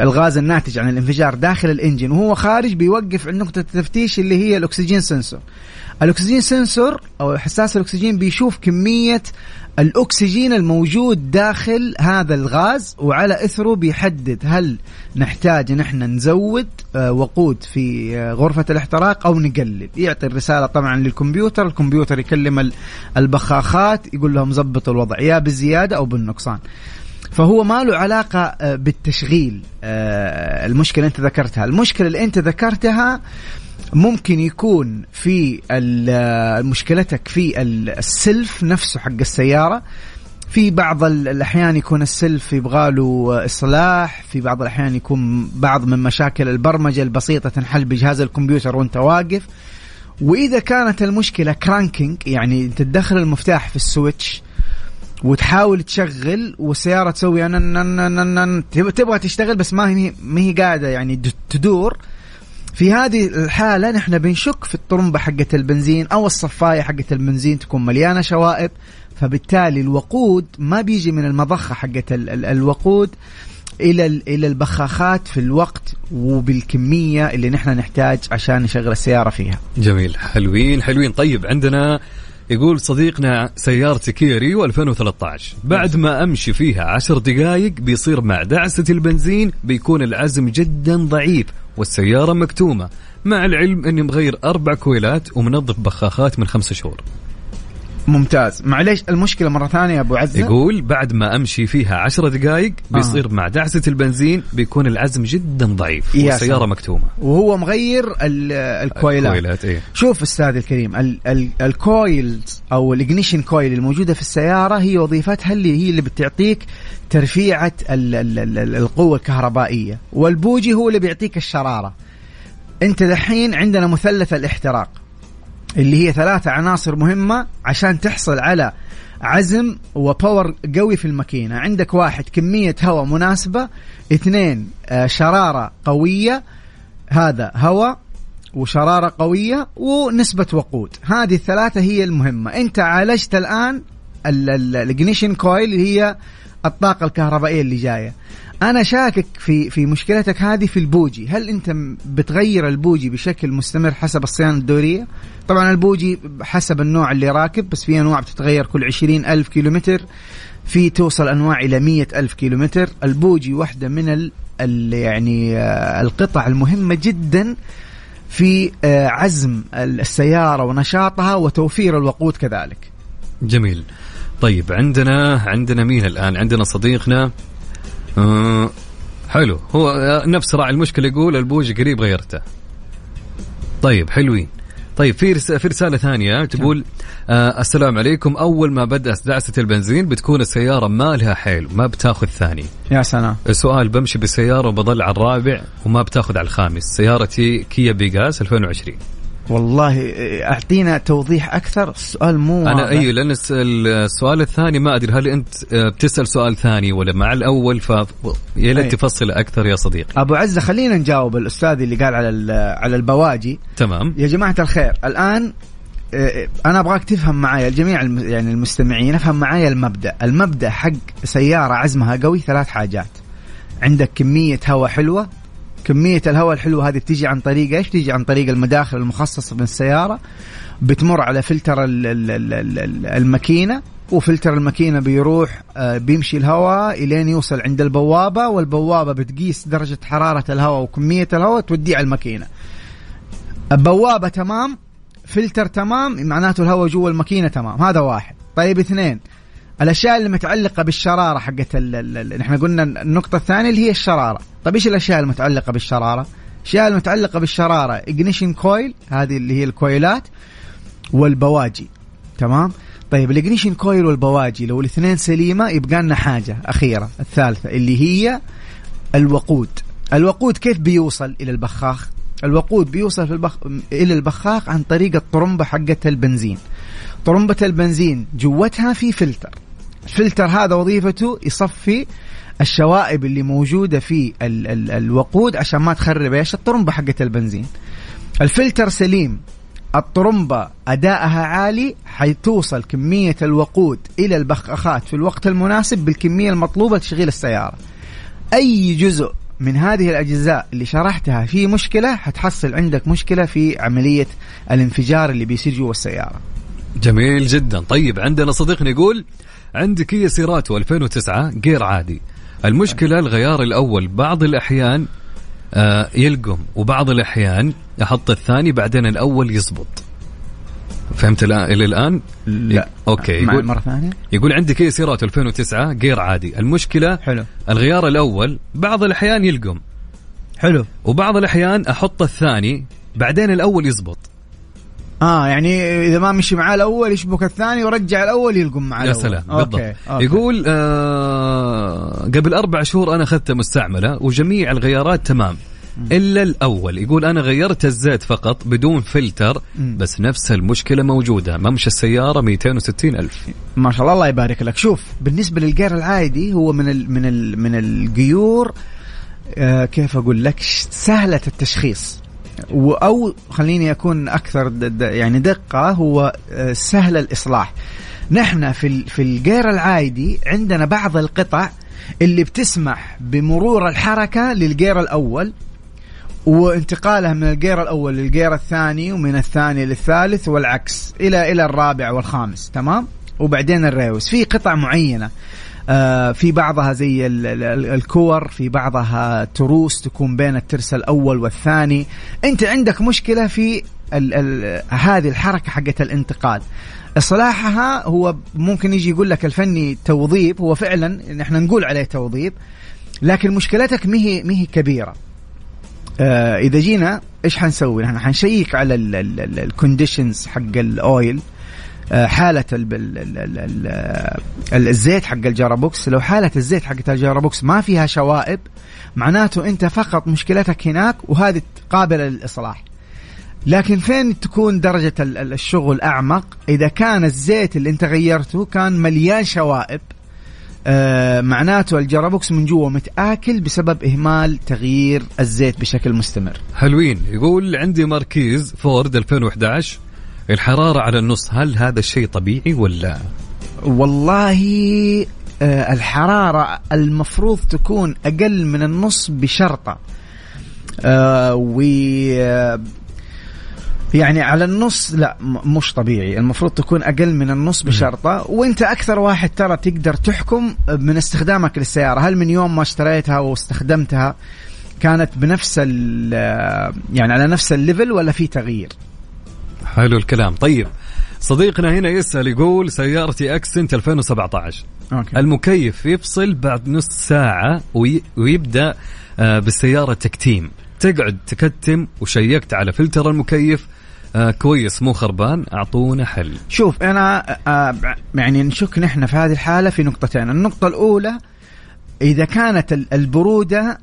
الغاز الناتج عن الانفجار داخل الإنجن وهو خارج بيوقف عند نقطه التفتيش اللي هي الأكسجين سنسور. الأكسجين سنسور أو حساس الأكسجين بيشوف كمية الأكسجين الموجود داخل هذا الغاز وعلى إثره بيحدد هل نحتاج نحن نزود آه، وقود في آه، غرفة الاحتراق أو نقلل يعطي الرسالة طبعا للكمبيوتر الكمبيوتر يكلم ال- البخاخات يقول لهم ظبط الوضع. يا بالزيادة أو بالنقصان. فهو ما له علاقة آه، بالتشغيل آه، المشكلة أنت ذكرتها. المشكلة اللي أنت ذكرتها ممكن يكون في آه، مشكلتك في ال- السلف نفسه حق السيارة. في بعض ال- الأحيان يكون السلف يبغى له إصلاح في بعض الأحيان يكون بعض من مشاكل البرمجة البسيطة تنحل بجهاز الكمبيوتر وأنت واقف. وإذا كانت المشكلة cranking يعني تدخل المفتاح في ال switch وتحاول تشغل والسياره تسوي تبغى تشتغل بس ما هي ما هي قاعدة يعني تدور. في هذه الحالة نحن بنشك في الطرمبة حقة البنزين أو الصفاية حقة البنزين تكون مليانة شوائب فبالتالي الوقود ما بيجي من المضخة حقة ال- ال- الوقود إلى إلى البخاخات في الوقت وبالكمية اللي نحن نحتاج عشان نشغل السيارة فيها. جميل. حلوين حلوين. طيب عندنا يقول صديقنا سيارتي كيا ريو 2013 بعد ما أمشي فيها عشر دقائق بيصير مع دعسة البنزين بيكون العزم جدا ضعيف والسيارة مكتومة مع العلم أني مغير أربع كويلات ومنظف بخاخات من خمسة شهور. ممتاز. معليش المشكلة مرة ثانية يا أبو عزة. يقول بعد ما أمشي فيها عشر دقائق بيصير مع دعسة البنزين بيكون العزم جدا ضعيف يا والسيارة سلام. مكتومة. وهو مغير ال- الكويلات. كويلات إيه. شوف أستاذ الكريم ال ال ال coils أو ال ignition coil الموجودة في السيارة هي وظيفتها اللي هي اللي بتعطيك ترفيعة ال ال ال ال القوة الكهربائية والبوجي هو اللي بيعطيك الشرارة. أنت دحين عندنا مثلث الاحتراق. اللي هي ثلاثة عناصر مهمة عشان تحصل على عزم وباور قوي في الماكينة. عندك واحد كمية هواء مناسبة. اثنين آه، شرارة قوية. هذا هواء وشرارة قوية ونسبة وقود. هذه الثلاثة هي المهمة. انت عالجت الآن ال ignition coil اللي هي الطاقة الكهربائية اللي جاية. أنا شاكك في في مشكلتك هذه في البوجي. هل أنت م- بتغير البوجي بشكل مستمر حسب الصيانة الدورية؟ طبعا البوجي حسب النوع اللي راكب بس في أنواع بتتغير كل عشرين ألف كيلومتر. في توصل أنواع إلى مية ألف كيلومتر. البوجي واحدة من ال يعني آه، القطع المهمة جدا في آه، عزم السيارة ونشاطها وتوفير الوقود كذلك. جميل. طيب عندنا عندنا مين الآن؟ عندنا صديقنا آه حلو. هو نفس راعي المشكلة يقول البوجي قريب غيرته. طيب حلوين. طيب في في رسالة ثانية تقول آه السلام عليكم. أول ما بدأت دعسة البنزين بتكون السيارة ما لها حيل ما بتاخذ ثاني. يا سلام. السؤال بمشي بالسيارة وبضل على الرابع وما بتاخذ على الخامس. سيارتي كيا بيجاس 2020 والله أعطينا توضيح أكثر. السؤال مو أنا اي أيوة لأن السؤال الثاني ما أدري هل أنت آه، بتسأل سؤال ثاني ولا مع الأول؟ ف يا ليت تفصل أكثر يا صديقي. أبو عزة خلينا نجاوب الأستاذ اللي قال على على البواجي. تمام. يا جماعة الخير الآن آه، أنا أبغاك تفهم معي الجميع يعني المستمعين أفهم معي المبدأ. المبدأ حق سيارة عزمها قوي ثلاث حاجات. عندك كمية هواء حلوة كمية الهواء الحلوة هذه بتيجي عن طريق إيش؟ بتيجي عن طريق المداخل المخصصة من السيارة بتمر على فلتر الماكينة وفلتر الماكينة بيروح آه، بيمشي الهواء إلين يوصل عند البوابة والبوابة بتقيس درجة حرارة الهواء وكمية الهواء توديه على الماكينة. البوابة تمام فلتر تمام معناته الهواء جوا الماكينة تمام هذا واحد. طيب اثنين الأشياء اللي متعلقة بالشرارة حقت إحنا قلنا النقطة الثانية اللي هي الشرارة. طيب إيش الأشياء المتعلقة بالشرارة؟ الأشياء المتعلقة بالشرارة ignition coil هذه اللي هي الكويلات والبواجي. تمام؟ طيب ال ignition coil والبواجي لو الاثنين سليمة يبقى لنا حاجة أخيرة الثالثة اللي هي الوقود. الوقود كيف بيوصل إلى البخاخ؟ الوقود بيوصل في البخ... إلى البخاخ عن طريق الطرمبة حقت البنزين. طرمبة البنزين جوتها في فلتر. الفلتر هذا وظيفته يصفي الشوائب اللي موجودة في ال ال الوقود عشان ما تخرب إيش؟ الطرمبة حقت البنزين. الفلتر سليم الطرمبة أدائها عالي حتوصل كمية الوقود إلى البخاخات في الوقت المناسب بالكمية المطلوبة لتشغيل السيارة. أي جزء من هذه الأجزاء اللي شرحتها في مشكلة حتحصل عندك مشكلة في عملية الانفجار اللي بيصير جوا السيارة. جميل جدا. طيب عندنا صديقنا يقول عندي كيا سيراتو 2009 غير عادي. المشكلة الغيار الأول بعض الأحيان آه يلقم وبعض الأحيان أحط الثاني بعدين الأول يزبط. فهمت الآن إلى الآن؟ لا. okay. يقول مرة ثانية. يقول عندي كيا سيراتو 2009 غير عادي. المشكلة حلو. الغيار الأول بعض الأحيان يلقم. حلو. وبعض الأحيان أحط الثاني بعدين الأول يزبط. آه يعني إذا ما مشي معاه الأول يشبك الثاني ورجع الأول يلقم معاه يا سلام بالضبط. okay. okay. يقول آه قبل أربع شهور أنا اخذتها مستعملة وجميع الغيارات تمام. إلا الأول. يقول أنا غيرت الزيت فقط بدون فلتر بس نفس المشكلة موجودة. ممشى السيارة 260 ألف. ما شاء الله الله يبارك لك. شوف بالنسبة للجير العادي هو من ال من ال من القيور آه كيف أقول لك؟ سهلة التشخيص. أو خليني أكون أكثر يعني دقة هو آه، سهل الإصلاح. نحن في في الجير العادي عندنا بعض القطع اللي بتسمح بمرور الحركة للجير الأول وانتقالها من الجير الأول للجير الثاني ومن الثاني للثالث والعكس إلى إلى الرابع والخامس تمام؟ وبعدين الريوس. في قطع معينة. في بعضها زي الكور في بعضها تروس تكون بين الترس الأول والثاني. أنت عندك مشكلة في ال ال هذه الحركة حقت الانتقال إصلاحها هو ممكن يجي يقول لك الفني توضيب هو فعلا نحن نقول عليه توضيب لكن مشكلتك مهي مهي كبيرة. آه إذا جينا إيش حنسوي؟ نحن حنشيك على ال conditions حق ال oil. آه، حالة الزيت حق ال gearbox لو حالة الزيت حق ال gearbox ما فيها شوائب معناته أنت فقط مشكلتك هناك وهذه قابلة للإصلاح لكن فين تكون درجة الشغل أعمق؟ إذا كان الزيت اللي أنت غيرته كان مليان شوائب آه معناته ال gearbox من جوا متآكل بسبب إهمال تغيير الزيت بشكل مستمر. حلوين. يقول عندي ماركيز فورد 2011 الحرارة على النص هل هذا الشيء طبيعي ولا والله آه، الحرارة المفروض تكون أقل من النص بشرطة. آه، و آه، يعني على النص لا مش طبيعي. المفروض تكون أقل من النص بشرطة. وأنت أكثر واحد ترى تقدر تحكم من استخدامك للسيارة. هل من يوم ما اشتريتها واستخدمتها كانت بنفس يعني على نفس ال level ولا في تغيير؟ حلو الكلام. طيب صديقنا هنا يسأل يقول سيارتي اكسنت 2017 okay. المكيف يفصل بعد نص ساعة وي... ويبدأ آه بالسيارة تكتيم. تقعد تكتم وشيكت على فلتر المكيف. آه كويس مو خربان أعطونا حل. شوف أنا آه يعني نشك نحن في هذه الحالة في نقطتين. النقطة الأولى إذا كانت البرودة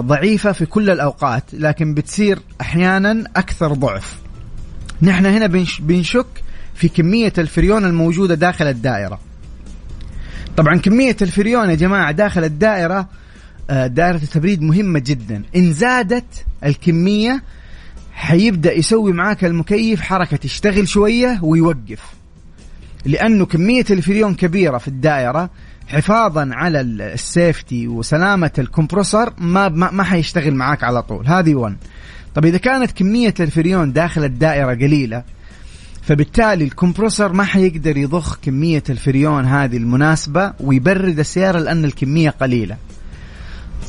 ضعيفة في كل الأوقات لكن بتصير أحيانا أكثر ضعف. نحن هنا بنشك في كمية الفريون الموجودة داخل الدائرة. طبعا كمية الفريون يا جماعة داخل الدائرة آه، دائرة التبريد مهمة جدا. إن زادت الكمية حيبدأ يسوي معاك المكيف حركة يشتغل شوية ويوقف. لأنه كمية الفريون كبيرة في الدائرة حفاظا على ال safety وسلامة الكمبروسر ما ما, ما حيشتغل معاك على طول. هذه 1 طب إذا كانت كمية الفريون داخل الدائرة قليلة فبالتالي الكمبروسر ما حيقدر يضخ كمية الفريون هذه المناسبة ويبرد السيارة لأن الكمية قليلة.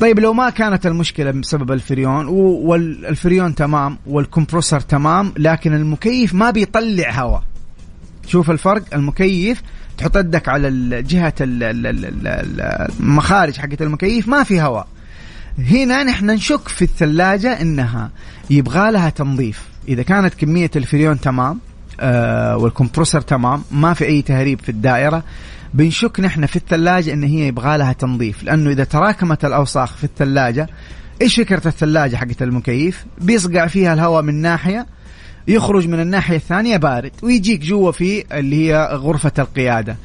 طيب لو ما كانت المشكلة بسبب الفريون والفريون تمام والكمبروسر تمام لكن المكيف ما بيطلع هواء شوف الفرق المكيف تحط يدك على جهة المخارج حقت المكيف ما في هواء هنا نحن نشك في الثلاجة إنها يبغى لها تنظيف. إذا كانت كمية الفريون تمام آه والكمبروسر تمام ما في أي تهريب في الدائرة بنشك نحن في الثلاجة إن هي يبغى لها تنظيف. لأنه إذا تراكمت الأوساخ في الثلاجة إيش فكرة الثلاجة حقت المكيف؟ بيصقع فيها الهواء من ناحية يخرج من الناحية الثانية بارد ويجيك جوا في اللي هي غرفة القيادة.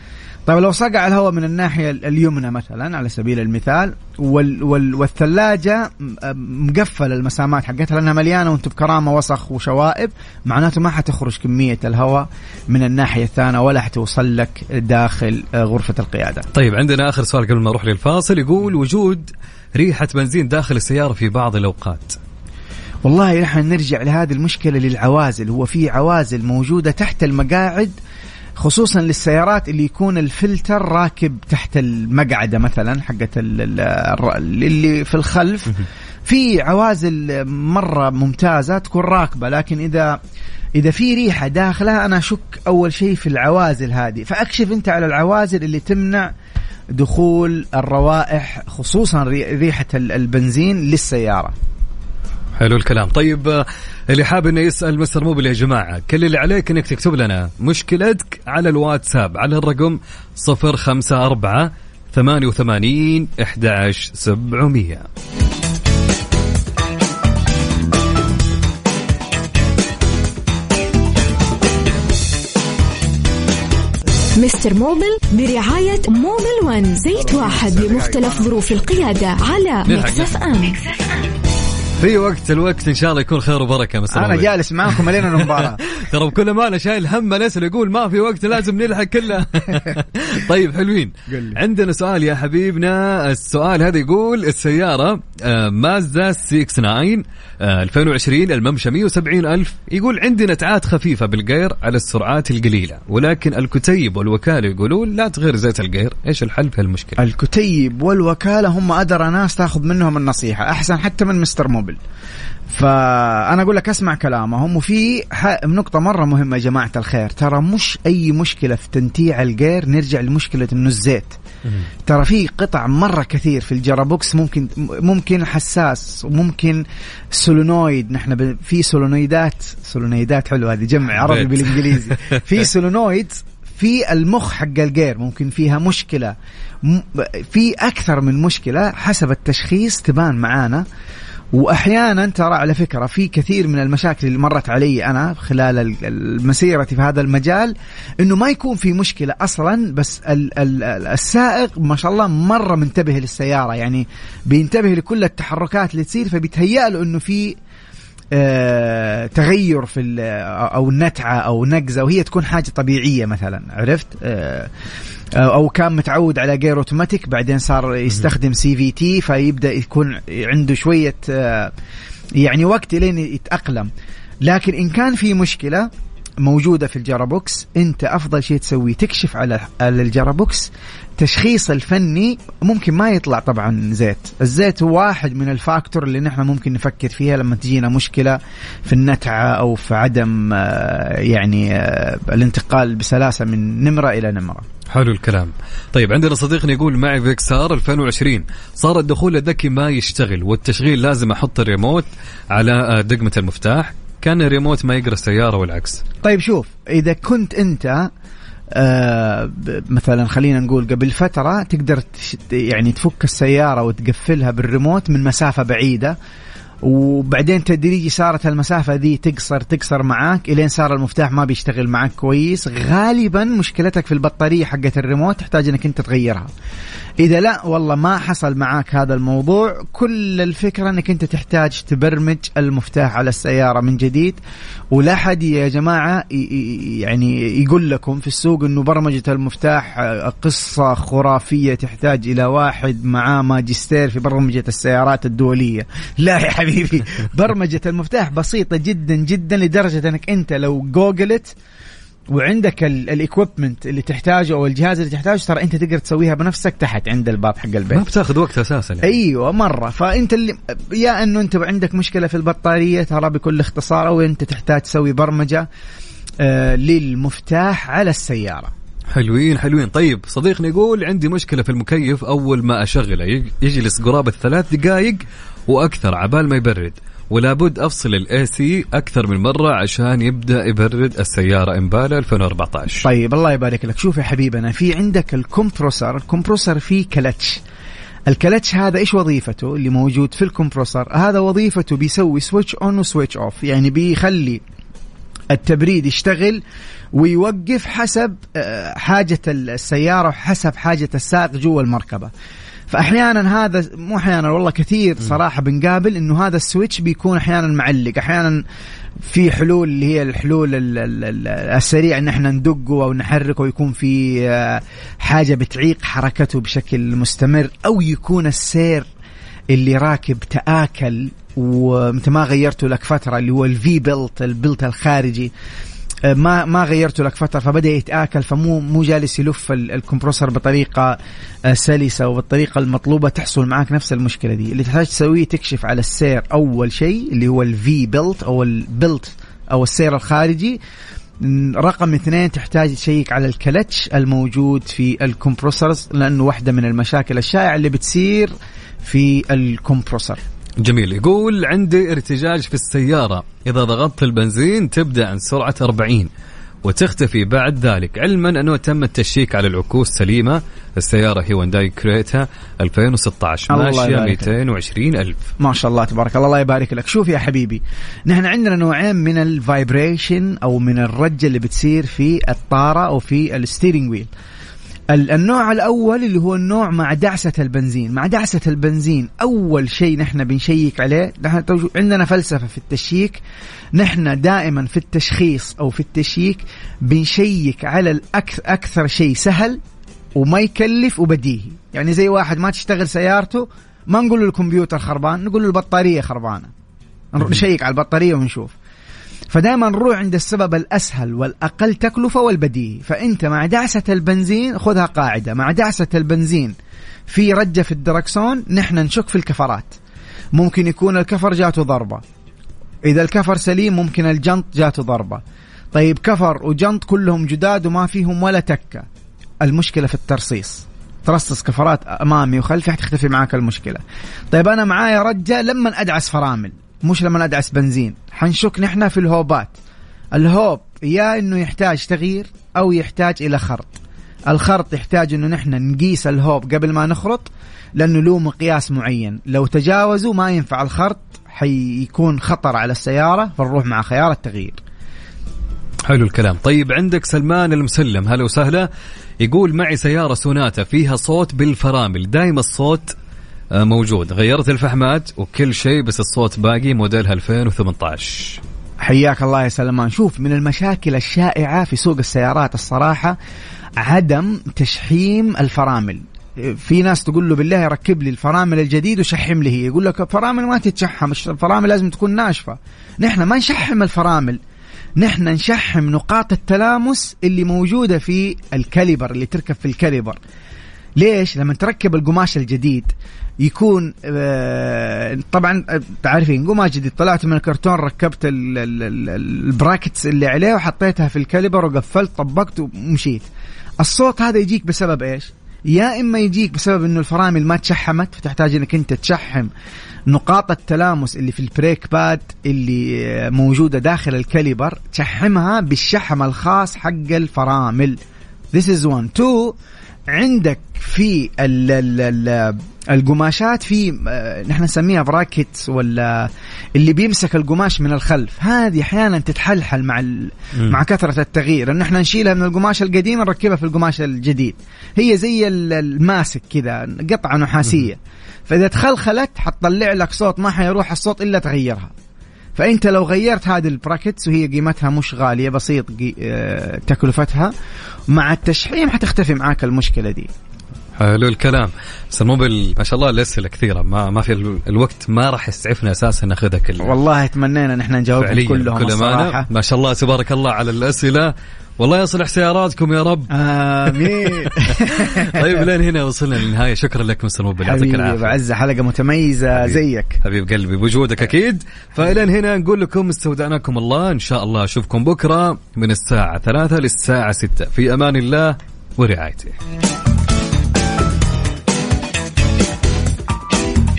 طيب لو صقع الهواء من الناحية اليمنى مثلا على سبيل المثال وال وال والثلاجة مقفل المسامات حقتها لأنها مليانة وانت بكرامة وسخ وشوائب معناته ما حتخرج كمية الهواء من الناحية الثانية ولا حتوصل لك داخل آه، غرفة القيادة. طيب عندنا آخر سؤال قبل ما نروح للفاصل يقول وجود ريحة بنزين داخل السيارة في بعض الأوقات. والله نحن نرجع لهذه المشكلة للعوازل هو في عوازل موجودة تحت المقاعد خصوصا للسيارات اللي يكون الفلتر راكب تحت المقعدة مثلا حقت اللي في الخلف. في عوازل مرة ممتازة تكون راكبة لكن إذا إذا في ريحة داخلها أنا أشك أول شيء في العوازل هذه. فأكشف أنت على العوازل اللي تمنع دخول الروائح خصوصا ريحة البنزين للسيارة. حلو الكلام. طيب آه، اللي حاب إنه يسأل مستر موبل يا جماعة كل اللي عليك إنك تكتب لنا مشكلتك على الواتساب على الرقم 054 88 11700 مستر موبل برعاية موبل ون زيت واحد لمختلف ظروف القيادة على ميكس إف إم. في وقت الوقت إن شاء الله يكون خير وبركة مساء أنا جالس معاكم لين *laughs* المباراة. ترى بكل ما أنا شايل هم الأسئلة يقول ما في وقت لازم نلحق كله *laughs* طيب حلوين. عندنا سؤال يا حبيبنا. السؤال هذا يقول السيارة آه، مازدا 69 2020 الممشى 170 ألف. يقول عندي نتعات خفيفة بالقير على السرعات القليلة ولكن الكتيب والوكالة يقولون لا تغير زيت القير. إيش الحل في المشكلة الكتيب والوكالة هم أدرى ناس تاخذ منهم النصيحة أحسن حتى من مستر موبل فأنا أقول لك أسمع كلامهم وفي نقطة مرة مهمة يا جماعة الخير. ترى مش أي مشكلة في تنتيع الجير نرجع لمشكلة إنه الزيت. ترى في قطع مرة كثير في ال gearbox ممكن ممكن حساس وممكن solenoid. نحن في سولونويدات سولونويدات حلوة هذه جمع عربي بالإنجليزي. *laughs* في solenoid في المخ حق الجير ممكن فيها مشكلة. في أكثر من مشكلة حسب التشخيص تبان معانا. وأحيانا ترى على فكرة في كثير من المشاكل اللي مرت علي أنا خلال مسيرتي في هذا المجال إنه ما يكون في مشكلة أصلا بس السائق ما شاء الله مرة منتبه للسيارة. يعني بينتبه لكل التحركات اللي تصير فبيتهيأ له إنه في آه تغير في أو نتعة أو نقزة وهي تكون حاجة طبيعية مثلا عرفت؟ آه أو كان متعود على جير أوتوماتيك بعدين صار يستخدم CVT فيبدأ يكون عنده شوية آه، يعني وقت لين يتأقلم. لكن إن كان في مشكلة موجودة في ال gearbox أنت أفضل شيء تسويه تكشف على ال gearbox. تشخيص الفني ممكن ما يطلع طبعا زيت. الزيت هو واحد من ال factor اللي نحن ممكن نفكر فيها لما تجينا مشكلة في النتعة أو في عدم آه، يعني آه، الانتقال بسلاسة من نمرة إلى نمرة. حلو الكلام. طيب عندنا صديقنا يقول معي فيكسار 2020 صار الدخول الذكي ما يشتغل والتشغيل لازم أحط الريموت على آه، دقمة المفتاح. كان الريموت ما يقرأ السيارة والعكس. طيب شوف إذا كنت أنت آه مثلا خلينا نقول قبل فترة تقدر يعني تفك السيارة وتقفلها بالريموت من مسافة بعيدة. وبعدين تدريجي صارت المسافة ذي تقصر تقصر معاك إلين صار المفتاح ما بيشتغل معاك كويس. غالبا مشكلتك في البطارية حقت الريموت تحتاج إنك أنت تغيرها. إذا لا والله ما حصل معاك هذا الموضوع. كل الفكرة إنك أنت تحتاج تبرمج المفتاح على السيارة من جديد. ولا حد يا جماعة يعني يقول لكم في السوق إنه برمجة المفتاح قصة خرافية تحتاج إلى واحد معاه ماجستير في برمجة السيارات الدولية. لا يا حبيبي *laughs* برمجة المفتاح بسيطة جدا جدا لدرجة إنك أنت لو جوجلت وعندك ال equipment اللي تحتاجه أو الجهاز اللي تحتاجه ترى أنت تقدر تسويها بنفسك تحت عند الباب حق البيت. ما بتاخذ وقت أساسا يعني. أيوه مرة. فأنت اللي يا إنه أنت عندك مشكلة في البطارية ترى بكل اختصار أو أنت تحتاج تسوي برمجة آه للمفتاح على السيارة. حلوين حلوين. طيب صديقنا يقول عندي مشكلة في المكيف أول ما أشغله يجلس قرابة ثلاث دقائق وأكثر عبال ما يبرد. ولا بد أفصل الاي سي أكثر من مرة عشان يبدأ يبرد السيارة امبالا 2014 طيب الله يبارك لك. شوف يا حبيبنا في عندك ال compressor. ال compressor فيه clutch. ال clutch هذا إيش وظيفته؟ اللي موجود في ال compressor. هذا وظيفته بيسوي switch on و switch off يعني بيخلي التبريد يشتغل ويوقف حسب آه، حاجة السيارة وحسب حاجة السائق جوا المركبة. فأحيانا هذا مو أحيانا والله كثير صراحة بنقابل إنه هذا ال switch بيكون أحيانا معلق. أحيانا في حلول اللي هي الحلول السريع إن إحنا ندقه أو نحركه ويكون في آه، حاجة بتعيق حركته بشكل مستمر أو يكون السير اللي راكب تآكل وانت ما غيرته لك فترة اللي هو ال V-belt ال belt الخارجي. ما ما غيرته لك فترة فبدا يتاكل فمو مو جالس يلف ال compressor بطريقة آه، سلسة وبالطريقه المطلوبة تحصل معك نفس المشكلة دي. اللي تحتاج تسويه تكشف على السير أول شيء اللي هو ال V-belt أو ال belt أو السير الخارجي. رقم اثنين تحتاج تشيك على الكلتش الموجود في ال compressors لأنه واحدة من المشاكل الشائعة اللي بتصير في ال compressor. جميل. يقول عندي ارتجاج في السيارة. إذا ضغطت البنزين تبدأ عن سرعة 40 وتختفي بعد ذلك. علما أنه تم التشيك على العكوس سليمة. السيارة هيونداي كريتا 2016 ماشية 220 ألف. ما شاء الله تبارك الله. الله يبارك لك. شوف يا حبيبي نحن عندنا نوعين من ال vibration أو من الرجة اللي بتصير في الطارة أو في ال steering wheel. النوع الأول اللي هو النوع مع دعسة البنزين. مع دعسة البنزين أول شيء نحن بنشيك عليه نحن عندنا فلسفة في التشييك. نحن دائما في التشخيص أو في التشييك بنشيك على الأكثر أكثر شيء سهل وما يكلف وبديهي. يعني زي واحد ما تشتغل سيارته ما نقول له الكمبيوتر خربان نقول له البطارية خربانة. نشيك على البطارية ونشوف. فدائما نروح عند السبب الأسهل والأقل تكلفة والبديهي. فإنت مع دعسة البنزين خذها قاعدة. مع دعسة البنزين في رجة في الدركسون نحن نشك في الكفرات. ممكن يكون الكفر جاته ضربة. إذا الكفر سليم ممكن الجنط جاته ضربة. طيب كفر وجنط كلهم جداد وما فيهم ولا تكة. المشكلة في الترصيص. ترصص كفرات أمامي وخلفي حتختفي معاك المشكلة. طيب أنا معايا رجة لما أدعس فرامل؟ مش لما ادعس بنزين. حنشك نحن في الهوبات. الهوب يا إنه يحتاج تغيير أو يحتاج إلى خرط. الخرط يحتاج إنه نحن نقيس الهوب قبل ما نخرط لأنه له مقياس معين. لو تجاوزوا ما ينفع الخرط حيكون خطر على السيارة فنروح مع خيار التغيير. حلو الكلام. طيب عندك سلمان المسلم. هلا وسهلا. يقول معي سيارة سوناتا فيها صوت بالفرامل. دايم الصوت موجود. غيرت الفحمات وكل شيء بس الصوت باقي موديلها 2018 حياك الله يا سلمان. شوف من المشاكل الشائعة في سوق السيارات الصراحة عدم تشحيم الفرامل. في ناس تقول له بالله ركب لي الفرامل الجديد وشحم لي هي. يقول لك الفرامل ما تتشحم الفرامل لازم تكون ناشفة. نحن ما نشحم الفرامل. نحن نشحم نقاط التلامس اللي موجودة في ال caliper اللي تركب في ال caliper. ليش لما تركب القماش الجديد يكون آه، طبعا آه، تعرفين قماش جديد طلعت من الكرتون ركبت ال brackets اللي عليه وحطيتها في ال caliper وقفلت طبقت ومشيت. الصوت هذا يجيك بسبب إيش؟ يا إما يجيك بسبب إنه الفرامل ما تشحمت فتحتاج إنك أنت تشحم نقاط التلامس اللي في ال brake pad اللي موجودة داخل ال caliper تشحمها بالشحم الخاص حق الفرامل. This is one. Two عندك في ال ال ال القماشات في آه، نحن نسميها brackets ولا اللي بيمسك القماش من الخلف. هذه أحيانا تتحلحل مع مع كثرة التغيير. انه إحنا نشيلها من القماش القديم نركبها في القماش الجديد. هي زي الماسك كذا قطعة نحاسية. فإذا تخلخلت حتطلع لك صوت ما حيروح الصوت إلا تغيرها. فأنت لو غيرت هذه البراكتس وهي قيمتها مش غالية بسيط آه، تكلفتها مع التشحيم حتختفي معاك المشكلة دي. حلو الكلام. بس الموبل ما شاء الله الأسئلة كثيرة. ما ما في الوقت ما راح يسعفنا أساسا ناخذها كلها والله تمنينا نحن نجاوبهم كلهم كل الصراحة. ما شاء الله تبارك الله على الأسئلة. والله يصلح سياراتكم يا رب. آمين. *laughs* طيب لين هنا وصلنا للنهاية. شكرا لك مستر موبل يعطيك العافية. بعز حلقة متميزة حبيب. زيك. حبيب قلبي بوجودك أكيد. فالين هنا نقول لكم استودعناكم الله. إن شاء الله أشوفكم بكرة من الساعة 3 للساعة 6 في أمان الله ورعايته.